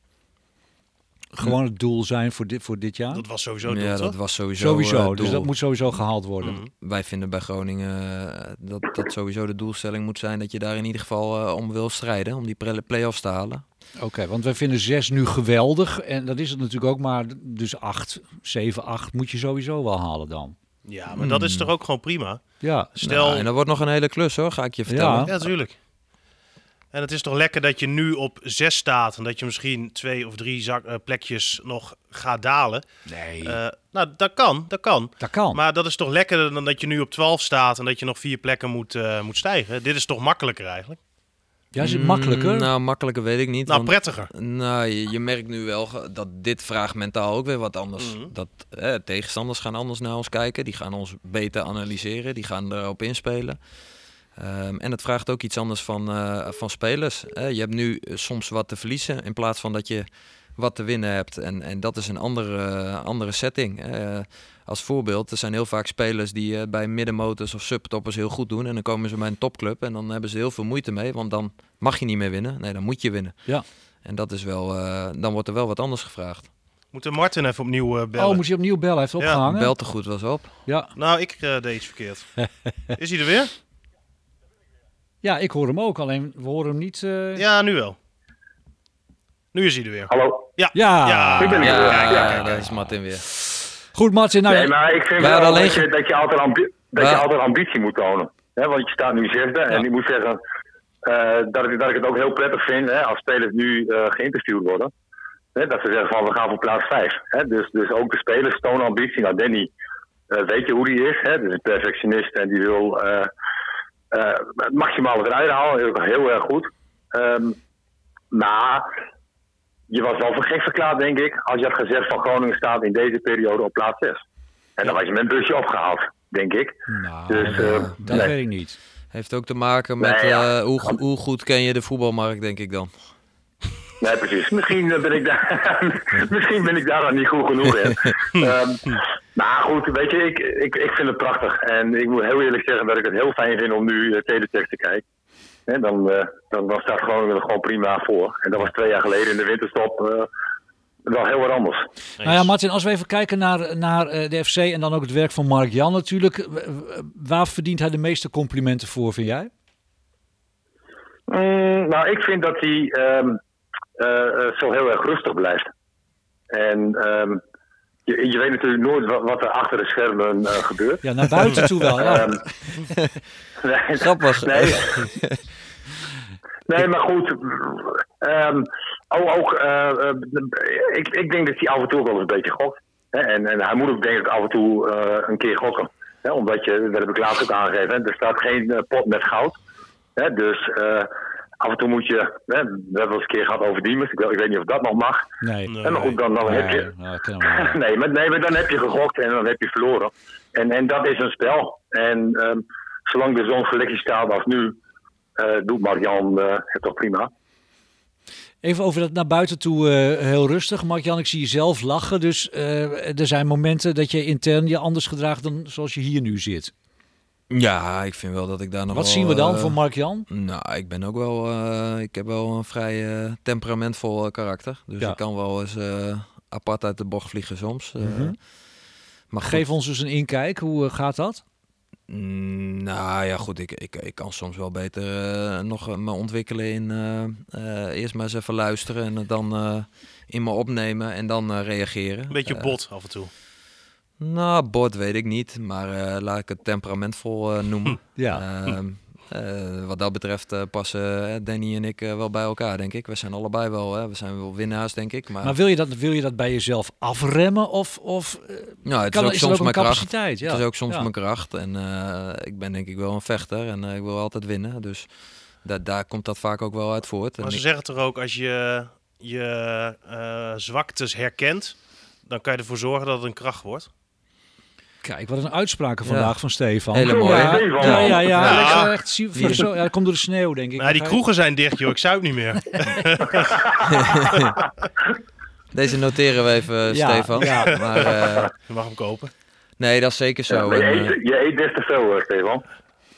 gewoon het doel zijn voor dit, voor dit jaar? Dat was sowieso ja, doel, dat toch? was sowieso. sowieso, eh, dus doel. dat moet sowieso gehaald worden. Mhm. Wij vinden bij Groningen eh, dat, dat sowieso de doelstelling moet zijn dat je daar in ieder geval eh, om wil strijden, om die pre- play-offs te halen. Oké, want wij vinden zes nu geweldig. En dat is het natuurlijk ook, maar dus acht, zeven, acht moet je sowieso wel halen dan. Ja, maar dat is toch ook gewoon prima? Ja, Stel, Nou, en dat wordt nog een hele klus hoor, ga ik je vertellen. Ja. Ja, natuurlijk. En het is toch lekker dat je nu op zes staat en dat je misschien twee of drie zak, eh, plekjes nog gaat dalen. nee, Eh, nou, dat kan, dat kan. dat kan. Maar dat is toch lekkerder dan dat je nu op 12 staat en dat je nog vier plekken moet, eh, moet stijgen. Dit is toch makkelijker eigenlijk? ja, is het makkelijker? Mm, Nou, makkelijker weet ik niet. Nou, want- prettiger. Nou, je, je merkt nu wel dat dit vraagt mentaal ook weer wat anders. Mhm. Dat eh, tegenstanders gaan anders naar ons kijken. Die gaan ons beter analyseren. Die gaan erop inspelen. Ehm, en het vraagt ook iets anders van, eh, van spelers. Je hebt nu eh, soms wat te verliezen in plaats van dat je wat te winnen hebt. En, en dat is een andere, andere setting. Eh, als voorbeeld, er zijn heel vaak spelers die eh, bij middenmotors of subtoppers heel goed doen. En dan komen ze bij een topclub en dan hebben ze heel veel moeite mee. Want dan mag je niet meer winnen. Nee, dan moet je winnen. Ja. En dat is wel, eh, dan wordt er wel wat anders gevraagd. Moeten Martin even opnieuw bellen? Oh, moet je opnieuw bellen? Hij heeft Ja, opgehangen? Bel te goed was op. Ja. Nou, ik eh, deed iets verkeerd. <laughs> is hij er weer? Ja, ik hoor hem ook, alleen we horen hem niet. eh, Ja, nu wel. Nu is hij er weer. Hallo? Ja. Ja. Ja. Ik ben er Ja, weer. Ja. daar is Martin weer. Goed, Martin. Nou, Nee, maar ik vind wel alleen dat, je, dat, altijd ambi- dat je Wij- altijd ambitie moet tonen. Hè, want je staat nu zesde. En ik moet zeggen eh, dat, ik, dat ik het ook heel prettig vind hè, als spelers nu eh, geïnterviewd worden. Hè, dat ze zeggen van we gaan voor plaats vijf. Hè, dus, dus ook de spelers tonen ambitie. Nou, Danny, weet je hoe die is? Hè? Dus een perfectionist en die wil het maximale eruit halen. Heel, heel erg goed. Ehm, maar je was wel voor gek verklaard, denk ik, als je had gezegd van Groningen staat in deze periode op plaats 6. En dan was je met een busje opgehaald, denk ik. Nou, Dus, eh, eh, dat nee. weet ik niet. Heeft ook te maken met Nee, ja. eh, hoe, hoe goed ken je de voetbalmarkt, denk ik dan. Nee, precies. Misschien eh, ben ik daar, <laughs> misschien ben ik daar dan niet goed genoeg in. <laughs> Ehm, maar goed, weet je, ik, ik, ik vind het prachtig. En ik moet heel eerlijk zeggen dat ik het heel fijn vind om nu uh, teletext te kijken. En dan, eh, dan, dan staat Groningen er gewoon prima voor. En dat was twee jaar geleden in de winterstop eh, wel heel wat anders. Nou ja, Martin, als we even kijken naar, naar eh, de FC en dan ook het werk van Mark Jan natuurlijk. Waar verdient hij de meeste complimenten voor, vind jij? Mm, nou, ik vind dat hij ehm, eh, eh, zo heel erg rustig blijft. En ehm, je, je weet natuurlijk nooit wat, wat er achter de schermen eh, gebeurt. Ja, naar buiten toe wel. Ja. Ehm, <laughs> nee, Grappig. Nee. <laughs> nee, maar goed. ehm, ook, ook, eh, eh, ik, ik denk dat hij af en toe ook wel eens een beetje gokt. Hè? En, en hij moet ook denk ik af en toe eh, een keer gokken. Hè? Omdat je, dat heb ik laatst ook aangegeven, hè? er staat geen eh, pot met goud. Hè? Dus eh, af en toe moet je, hè? we hebben wel eens een keer gehad over Diemers. Ik, weet- ik weet niet of dat nog mag. Nee. Nee. Hè, maar goed, dan, dan heb je, Nee, nou, <laughs> maar, nee, maar dan heb je gegokt en dan heb je verloren. En, en dat is een spel. En ehm, zolang er zo'n selectie staat als nu, eh, doet Marjan eh het toch prima. Even over dat naar buiten toe eh, heel rustig. Mark-Jan, ik zie je zelf lachen. Dus eh, er zijn momenten dat je intern je anders gedraagt dan zoals je hier nu zit. Ja, ik vind wel dat ik daar nog Wat wel, zien we dan eh, van Mark-Jan? Nou, ik ben ook wel, eh, ik heb wel een vrij eh, temperamentvol karakter. Dus Ja. ik kan wel eens eh, apart uit de bocht vliegen soms. eh. Mhm. maar goed, Geef ons eens een inkijk. Hoe gaat dat? Mm, nou ja, goed, ik, ik, ik kan soms wel beter nog me ontwikkelen in eh, eh, eerst maar eens even luisteren en het dan eh, in me opnemen en dan eh, reageren. Een beetje bot af en toe. Nou, bord weet ik niet, maar eh, laat ik het temperamentvol eh, noemen. Ja. Ehm, eh, wat dat betreft passen Danny en ik wel bij elkaar, denk ik. We zijn allebei wel, hè, we zijn wel winnaars, denk ik. Maar, Maar wil je dat, wil je dat bij jezelf afremmen? Of, of nou, het kan, is ook is soms ook mijn kracht. Ja. Het is ook soms Ja. mijn kracht. En eh, ik ben denk ik wel een vechter en eh, ik wil altijd winnen. Dus da daar komt dat vaak ook wel uit voort. En Maar ze ik- zeggen toch ook, als je je eh, zwaktes herkent, dan kan je ervoor zorgen dat het een kracht wordt. Kijk, wat een uitspraken Ja. vandaag van Stefan. Hele mooie. Ja, ja, ja. ja. Ja. Eh, echt, zie- voor zo, ja, dat komt door de sneeuw, denk ik. Nou, die kroegen zijn dicht, joh. Ik zuip niet meer. <laughs> Deze noteren we even, Ja, Stefan. ja. Maar eh, Je mag hem kopen. nee, dat is zeker zo. maar je, En, eh, eet, je eet des te veel, eh, Stefan.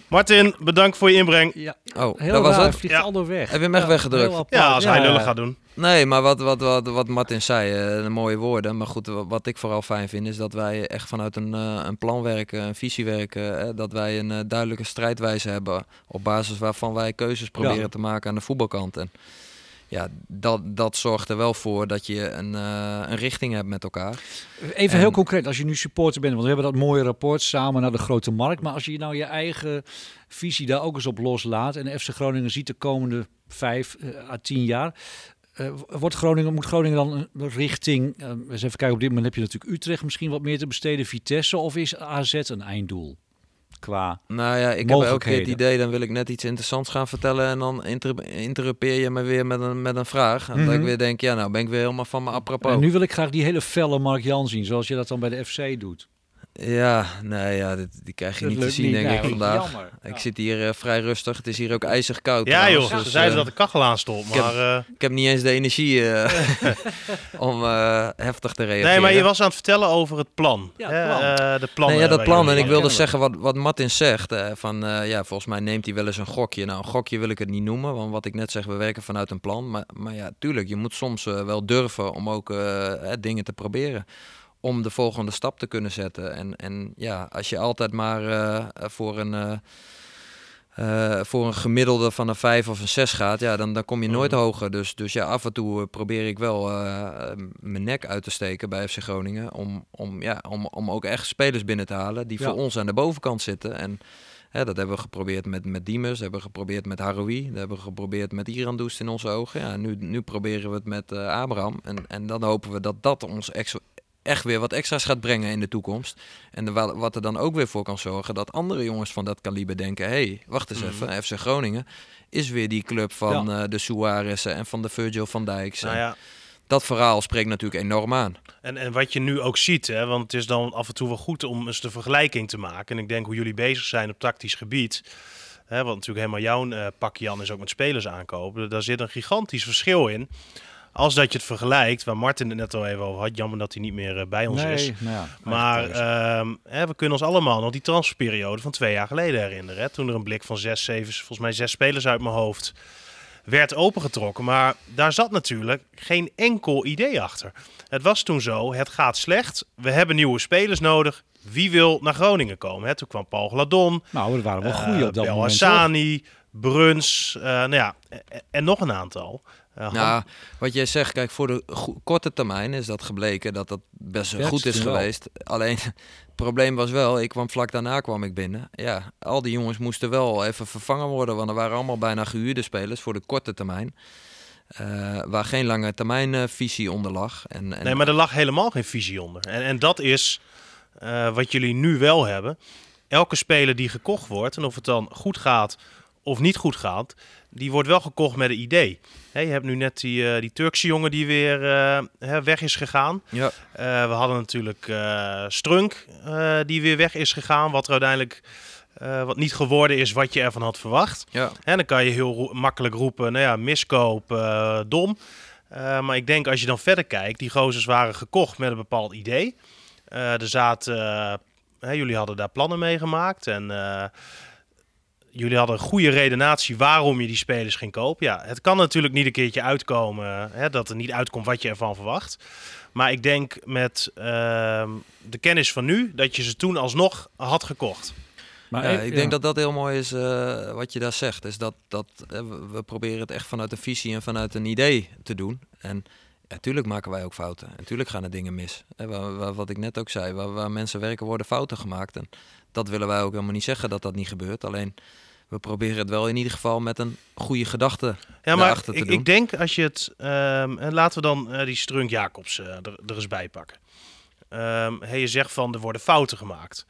Martin, bedankt voor je inbreng. Ja, oh, heel dat was raar, het? vliegt Ja. al door weg. Heb je hem echt weggedrukt? Ja, als hij ja. gaat doen. Nee, maar wat, wat, wat, wat Martin zei, eh, mooie woorden. Maar goed, wa- wat ik vooral fijn vind, is dat wij echt vanuit een, eh, een plan werken, een visie werken. eh, dat wij een eh, duidelijke strijdwijze hebben. Op basis waarvan wij keuzes proberen Ja. te maken aan de voetbalkant. En ja, dat, dat zorgt er wel voor dat je een, eh, een richting hebt met elkaar. Even En- heel concreet, als je nu supporter bent, want we hebben dat mooie rapport samen naar de grote markt. Maar als je nou je eigen visie daar ook eens op loslaat en FC Groningen ziet de komende vijf eh, à tien jaar. eh, wordt Groningen, moet Groningen dan een richting, eens even kijken, op dit moment heb je natuurlijk Utrecht misschien wat meer te besteden, Vitesse, of is AZ een einddoel? Qua, Nou ja, ik heb elke keer het idee, dan wil ik net iets interessants gaan vertellen. En dan inter interrupeer je me weer met een, met een vraag. En dat ik Mhm. weer denk, ja, nou ben ik weer helemaal van me apropos. en nu wil ik graag die hele felle Mark Jan zien, zoals je dat dan bij de FC doet. Ja, nee, ja, dit, die krijg je Dat niet te zien, niet, denk nee, ik, vandaag. jammer. Ik Ja. zit hier eh, vrij rustig. Het is hier ook ijzig koud. Ja, trouwens, joh. dus, Ze zeiden eh, dat de kachel aanstond. ik heb- Maar, eh, Ik heb niet eens de energie <laughs> <laughs> om eh, heftig te reageren. nee, maar je was aan het vertellen over het plan. Ja, plan. eh, de plannen. Nee, ja, dat plan. En ik wilde zeggen wat, wat Martin zegt. eh, van, eh, ja, volgens mij neemt hij wel eens een gokje. Nou, een gokje wil ik het niet noemen. Want wat ik net zeg, we werken vanuit een plan. Maar, maar ja, tuurlijk, je moet soms wel durven om ook eh, hè, dingen te proberen. Om de volgende stap te kunnen zetten. En, en ja, als je altijd maar eh, voor een... eh, eh, voor een gemiddelde van een 5 of een 6 gaat, ja, dan, dan kom je nooit Mhm. hoger. Dus, dus ja, af en toe eh, probeer ik wel eh, eh, mijn nek uit te steken bij FC Groningen. Om, om, ja, om, om ook echt spelers binnen te halen die Ja. voor ons aan de bovenkant zitten. En hè, dat hebben we geprobeerd met, met Diemers, dat hebben we geprobeerd met Haroui, dat hebben we geprobeerd met Iran Doest in onze ogen. Ja, nu, nu proberen we het met eh, Abraham. En, en dan hopen we dat dat ons extra, echt weer wat extra's gaat brengen in de toekomst. En de, wa- wat er dan ook weer voor kan zorgen dat andere jongens van dat kaliber denken... hé, hey, wacht eens Mhm. even, FC Groningen is weer die club van eh, de Suarez'en en van de Virgil van Dijk's. Nou ja, dat verhaal spreekt natuurlijk enorm aan. En, en wat je nu ook ziet, hè, want het is dan af en toe wel goed om eens de vergelijking te maken. En ik denk hoe jullie bezig zijn op tactisch gebied. Hè, wat natuurlijk helemaal jouw uh, pakje Jan is ook met spelers aankopen. Daar zit een gigantisch verschil in. Als dat je het vergelijkt, waar Martin het net al even over had. Jammer dat hij niet meer uh, bij ons nee, is. Nou ja, maar uh, hè, we kunnen ons allemaal nog die transferperiode van twee jaar geleden herinneren. Hè, toen er een blik van zes, zeven, volgens mij zes spelers uit mijn hoofd werd opengetrokken. Maar daar zat natuurlijk geen enkel idee achter. Het was toen zo, het gaat slecht. We hebben nieuwe spelers nodig. Wie wil naar Groningen komen? Hè? Toen kwam Paul Gladon. Nou, er waren wel goede op dat Bel moment. Hassani, Bruns, uh, nou ja, en, en nog een aantal. Uh, nou, wat jij zegt, kijk, voor de korte termijn is dat gebleken dat dat best Ja, goed is wel. geweest. Alleen, het probleem was wel, ik kwam vlak daarna kwam ik binnen. Ja, al die jongens moesten wel even vervangen worden, want er waren allemaal bijna gehuurde spelers voor de korte termijn. Uh, waar geen lange termijn uh, visie onder lag. En, en Nee, maar er lag helemaal geen visie onder. En, en dat is uh, wat jullie nu wel hebben. Elke speler die gekocht wordt, en of het dan goed gaat of niet goed gaat, die wordt wel gekocht met een idee. He, je hebt nu net die, uh, die Turkse jongen die weer uh, weg is gegaan. Ja. Uh, we hadden natuurlijk Strunk die weer weg is gegaan, wat er uiteindelijk wat niet geworden is wat je ervan had verwacht. Ja. En dan kan je heel ro makkelijk roepen, nou ja, miskoop, dom. maar ik denk als je dan verder kijkt, die gozers waren gekocht met een bepaald idee. er zaten, jullie hadden daar plannen mee gemaakt en jullie hadden een goede redenatie waarom je die spelers ging kopen. Ja, het kan natuurlijk niet een keertje uitkomen hè, dat er niet uitkomt wat je ervan verwacht. Maar ik denk met uh, de kennis van nu dat je ze toen alsnog had gekocht. Maar ja, ik denk dat dat heel mooi is uh, wat je daar zegt. Is dat, dat uh, we proberen het echt vanuit een visie en vanuit een idee te doen. En natuurlijk ja, maken wij ook fouten. Natuurlijk gaan er dingen mis. Hè, waar, waar, wat ik net ook zei, waar, waar mensen werken worden fouten gemaakt. En dat willen wij ook helemaal niet zeggen dat dat niet gebeurt. Alleen we proberen het wel in ieder geval met een goede gedachte ja, maar te ik, doen. ik denk als je het... Um, en laten we dan uh, die Strunk Jacobs uh, er, er eens bij pakken. Um, hey, je zegt van er worden fouten gemaakt.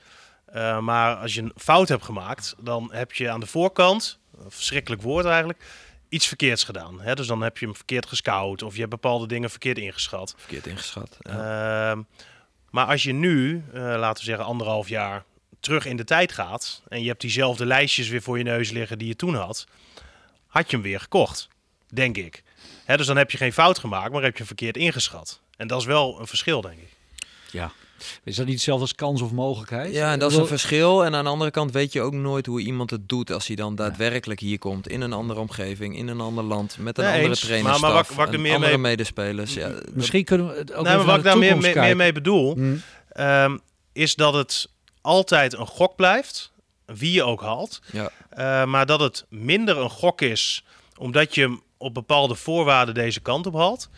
Uh, maar als je een fout hebt gemaakt, dan heb je aan de voorkant, een verschrikkelijk woord eigenlijk, iets verkeerds gedaan. Hè? Dus dan heb je hem verkeerd gescout of je hebt bepaalde dingen verkeerd ingeschat. Verkeerd ingeschat. Ja. Uh, maar als je nu, laten we zeggen anderhalf jaar terug in de tijd gaat en je hebt diezelfde lijstjes weer voor je neus liggen die je toen had, had je hem weer gekocht, denk ik. Hè, dus dan heb je geen fout gemaakt, maar heb je hem verkeerd ingeschat. En dat is wel een verschil, denk ik. Ja. Is dat niet hetzelfde als kans of mogelijkheid? Ja, en dat is een verschil. En aan de andere kant weet je ook nooit hoe iemand het doet als hij dan daadwerkelijk hier komt. In een andere omgeving, in een ander land, met een andere trainer, Maar- maar wat- wat ik er meer andere mee- medespelers. Ja, Misschien kunnen we het ook nee, even maar wat naar ik de daar meer, mee, meer kijken. mee bedoel, Hm. ehm, is dat het altijd een gok blijft, wie je ook haalt. ja. Eh, maar dat het minder een gok is, omdat je hem op bepaalde voorwaarden deze kant op haalt.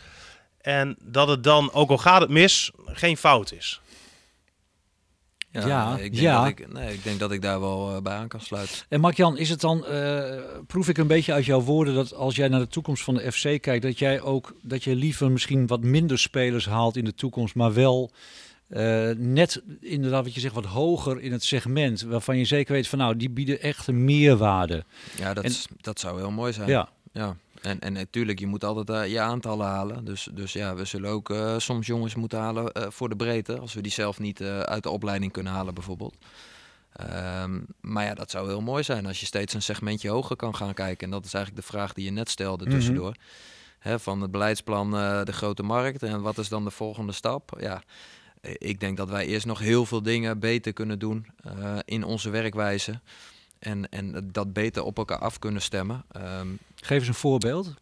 En dat het dan, ook al gaat het mis, geen fout is. Ja, Ja, ik, denk ja. Dat ik, nee, ik denk dat ik daar wel eh, bij aan kan sluiten. En Mark-Jan, is het dan, eh, proef ik een beetje uit jouw woorden dat als jij naar de toekomst van de FC kijkt, dat jij ook, dat je liever misschien wat minder spelers haalt in de toekomst, maar wel eh, net inderdaad wat je zegt, wat hoger in het segment, waarvan je zeker weet van nou, die bieden echt een meerwaarde. Ja, dat, En- dat zou heel mooi zijn. Ja, Ja, en, en natuurlijk, je moet altijd eh, je aantallen halen. Dus, dus ja, we zullen ook eh, soms jongens moeten halen voor de breedte. Als we die zelf niet uit de opleiding kunnen halen bijvoorbeeld. Ehm, maar ja, dat zou heel mooi zijn als je steeds een segmentje hoger kan gaan kijken. En dat is eigenlijk de vraag die je net stelde Mhm. tussendoor. Van het beleidsplan de grote markt. En wat is dan de volgende stap? Ja, ik denk dat wij eerst nog heel veel dingen beter kunnen doen eh, in onze werkwijze. En, en dat beter op elkaar af kunnen stemmen. Ehm, geef eens een voorbeeld.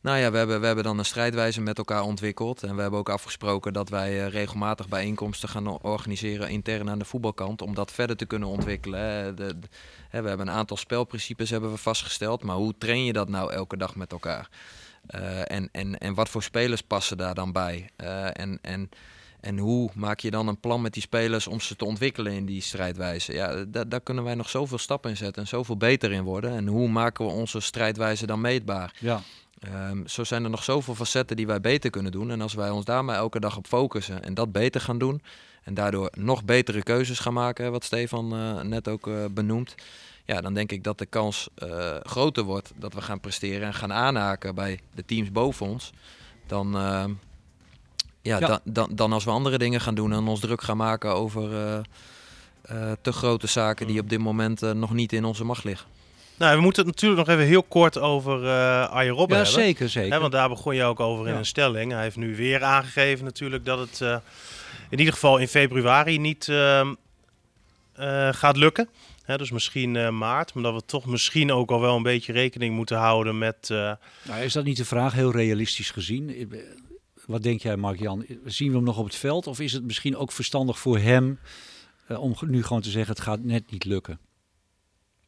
nou ja, we hebben, we hebben dan een strijdwijze met elkaar ontwikkeld. En we hebben ook afgesproken dat wij eh, regelmatig bijeenkomsten gaan organiseren intern aan de voetbalkant. Om dat verder te kunnen ontwikkelen. hè. De, de- hè, we hebben een aantal spelprincipes hebben we vastgesteld. Maar hoe train je dat nou elke dag met elkaar? Eh, en, en, en wat voor spelers passen daar dan bij? Eh, en, en, en hoe maak je dan een plan met die spelers om ze te ontwikkelen in die strijdwijze? Ja, da- daar kunnen wij nog zoveel stappen in zetten en zoveel beter in worden. En hoe maken we onze strijdwijze dan meetbaar? Ja. Ehm, zo zijn er nog zoveel facetten die wij beter kunnen doen. En als wij ons daar maar elke dag op focussen en dat beter gaan doen. En daardoor nog betere keuzes gaan maken, wat Stefan eh, net ook eh, benoemt. Ja, dan denk ik dat de kans eh, groter wordt dat we gaan presteren en gaan aanhaken bij de teams boven ons. Dan, ehm, ja, Ja. Dan, dan, dan als we andere dingen gaan doen en ons druk gaan maken over eh, eh, te grote zaken die op dit moment eh, nog niet in onze macht liggen. Nou, we moeten het natuurlijk nog even heel kort over eh Arjen Robben Ja, hebben. zeker, zeker. Hè, want daar begon je ook over in Ja. een stelling. Hij heeft nu weer aangegeven natuurlijk dat het eh, in ieder geval in februari niet ehm, eh, gaat lukken. Hè, dus misschien eh, maart. Maar dat we toch misschien ook al wel een beetje rekening moeten houden met... eh, Nou, is dat niet de vraag, heel realistisch gezien? Wat denk jij, Mark-Jan? Zien we hem nog op het veld? Of is het misschien ook verstandig voor hem eh, om nu gewoon te zeggen, het gaat net niet lukken?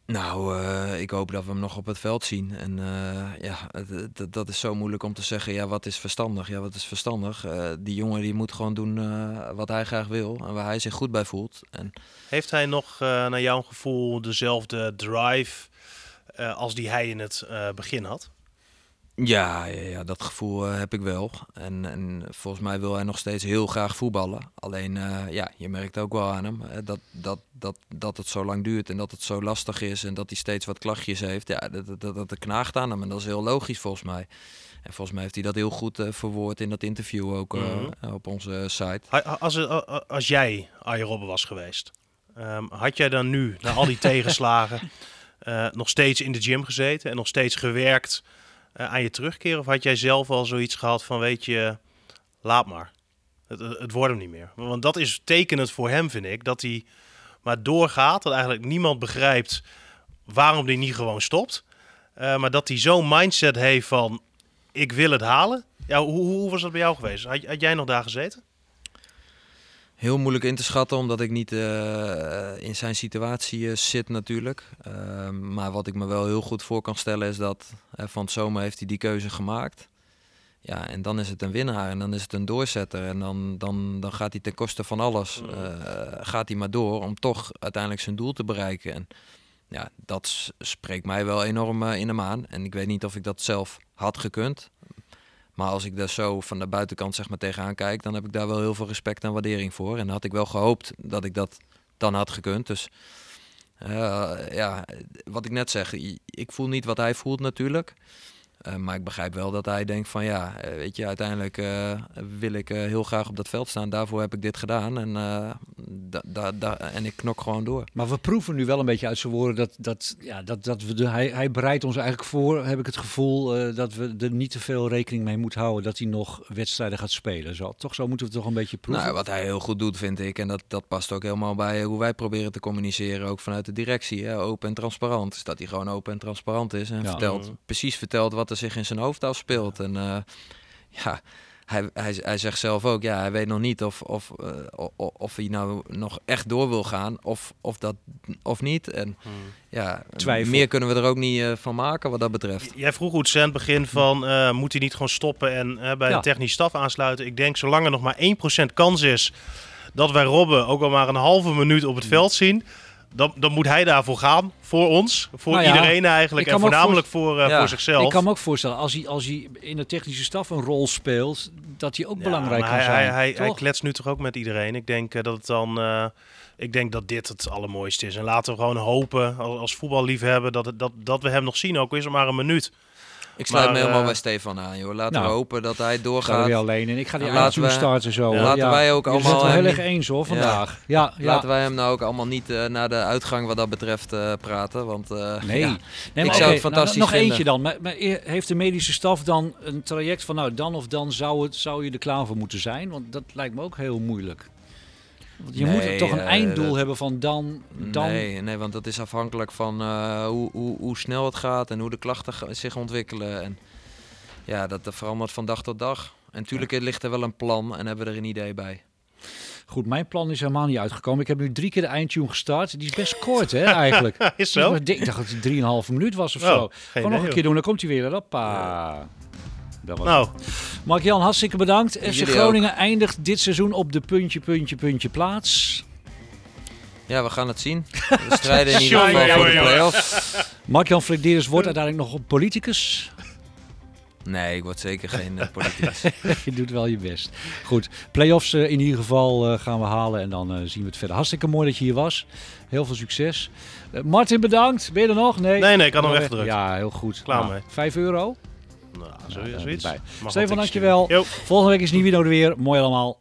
Nou, eh, ik hoop dat we hem nog op het veld zien. En eh, ja, dat is zo moeilijk om te zeggen, ja, wat is verstandig? Ja, wat is verstandig? Eh, die jongen die moet gewoon doen eh, wat hij graag wil en waar hij zich goed bij voelt. En heeft hij nog eh, naar jouw gevoel dezelfde drive eh, als die hij in het eh, begin had? Ja, ja, ja, dat gevoel eh, heb ik wel. En, en volgens mij wil hij nog steeds heel graag voetballen. Alleen, eh, ja, je merkt ook wel aan hem eh, dat, dat, dat, dat het zo lang duurt en dat het zo lastig is en dat hij steeds wat klachtjes heeft. Ja, dat, dat, dat, dat knaagt aan hem en dat is heel logisch volgens mij. En volgens mij heeft hij dat heel goed verwoord in dat interview ook Mhm. op onze site. Als, als jij Arjen Robben was geweest, ehm, had jij dan nu, na al die <laughs> tegenslagen, nog steeds in de gym gezeten en nog steeds gewerkt aan je terugkeer? Of had jij zelf al zoiets gehad van, weet je, laat maar. Het, het wordt hem niet meer. Want dat is tekenend voor hem, vind ik, dat hij maar doorgaat. Dat eigenlijk niemand begrijpt waarom hij niet gewoon stopt. Eh, maar dat hij zo'n mindset heeft van, ik wil het halen. Ja, hoe, hoe was dat bij jou geweest? Had, had jij nog daar gezeten? Heel moeilijk in te schatten, omdat ik niet eh, in zijn situatie eh, zit natuurlijk. Ehm, maar wat ik me wel heel goed voor kan stellen is dat eh, van het zomer heeft hij die keuze gemaakt. Ja, en dan is het een winnaar en dan is het een doorzetter. En dan, dan, dan gaat hij ten koste van alles, eh, gaat hij maar door om toch uiteindelijk zijn doel te bereiken. En ja, dat spreekt mij wel enorm in hem aan. En ik weet niet of ik dat zelf had gekund. Maar als ik daar zo van de buitenkant zeg maar tegenaan kijk, dan heb ik daar wel heel veel respect en waardering voor. En had ik wel gehoopt dat ik dat dan had gekund. Dus eh, ja, wat ik net zeg, ik voel niet wat hij voelt natuurlijk. Eh, maar ik begrijp wel dat hij denkt van ja, eh, weet je, uiteindelijk eh, wil ik eh, heel graag op dat veld staan. Daarvoor heb ik dit gedaan en, eh, da, da, da- en ik knok gewoon door. Maar we proeven nu wel een beetje uit zijn woorden dat, dat, ja, dat, dat we de, hij, hij bereidt ons eigenlijk voor, heb ik het gevoel, eh, dat we er niet te veel rekening mee moeten houden dat hij nog wedstrijden gaat spelen. Zo, toch zo moeten we het toch een beetje proeven. Nou, wat hij heel goed doet, vind ik. En dat, dat past ook helemaal bij hoe wij proberen te communiceren, ook vanuit de directie. Hè, open en transparant. Dus dat hij gewoon open en transparant is en Ja. vertelt, Mhm. precies vertelt wat er zich in zijn hoofd afspeelt. En eh, ja, hij, hij, hij zegt zelf ook, ja, hij weet nog niet of, of, eh, of hij nou nog echt door wil gaan of, of, dat, of niet. En ja, Twijfel. meer kunnen we er ook niet eh, van maken wat dat betreft. Jij vroeg goed aan het begin van, eh, moet hij niet gewoon stoppen en bij Ja. de technische staf aansluiten? Ik denk, zolang er nog maar 1% kans is dat wij Robben ook al maar een halve minuut op het Mm. veld zien, dan, dan moet hij daarvoor gaan. Voor ons, voor Nou ja, iedereen eigenlijk en voornamelijk voor, eh, Ja, voor zichzelf. Ik kan me ook voorstellen, als hij, als hij in de technische staf een rol speelt, dat hij ook Ja, belangrijk kan hij, zijn. Hij, hij, hij kletst nu toch ook met iedereen. Ik denk eh, dat het dan. eh, ik denk dat dit het allermooiste is. En laten we gewoon hopen als, als voetballiefhebber dat, het, dat, dat we hem nog zien. Ook is het maar een minuut. Ik sluit Maar, me helemaal eh, bij Stefan aan, joh. Laten nou, we hopen dat hij Ik ga doorgaat. weer alleen in. Ik ga die we- starten zo. Laten wij ook allemaal zijn het wel hem heel erg eens hoor, vandaag. Ja. Laten wij hem nou ook allemaal niet eh, naar de uitgang wat dat betreft eh, praten. Want Nee. ja, nee Ik zou het fantastisch nou, nog vinden. eentje dan. Maar, maar heeft de medische staf dan een traject van nou dan of dan zou, het, zou je er klaar voor moeten zijn? Want dat lijkt me ook heel moeilijk. Je moet toch een eh, einddoel dat- hebben van dan... dan Nee, nee, want dat is afhankelijk van eh, hoe, hoe, hoe snel het gaat en hoe de klachten zich ontwikkelen. En ja, dat verandert van dag tot dag. En natuurlijk ligt er wel een plan en hebben we er een idee bij. Goed, mijn plan is helemaal niet uitgekomen. Ik heb nu drie keer de eindtune gestart. Die is best kort hè, <laughs> eigenlijk. Is zo? Ik dacht dat het drieënhalve minuut was of Oh, zo. Gewoon nog een keer doen, dan komt hij weer. Hoppa. Dat was Nou, Mark-Jan, hartstikke bedankt. FC Groningen eindigt dit seizoen op de puntje, puntje, puntje plaats. Ja, we gaan het zien. We strijden in <laughs> ieder geval voor de play-offs. Mark-Jan Flederis wordt uiteindelijk nog politicus. Nee, ik word zeker geen eh, politicus. <laughs> je doet wel je best. Goed, play-offs eh, in ieder geval eh, gaan we halen en dan eh, zien we het verder. Hartstikke mooi dat je hier was. Heel veel succes. Martin, bedankt. Ben je er nog? Nee. nee, nee, ik had hem Oh, weggedrukt. Ja, heel goed. Klaar Nou, mee. 5 euro? Nou, zoiets. Mag Stefan, dankjewel. Volgende week is Nieuwino er weer. Mooi allemaal.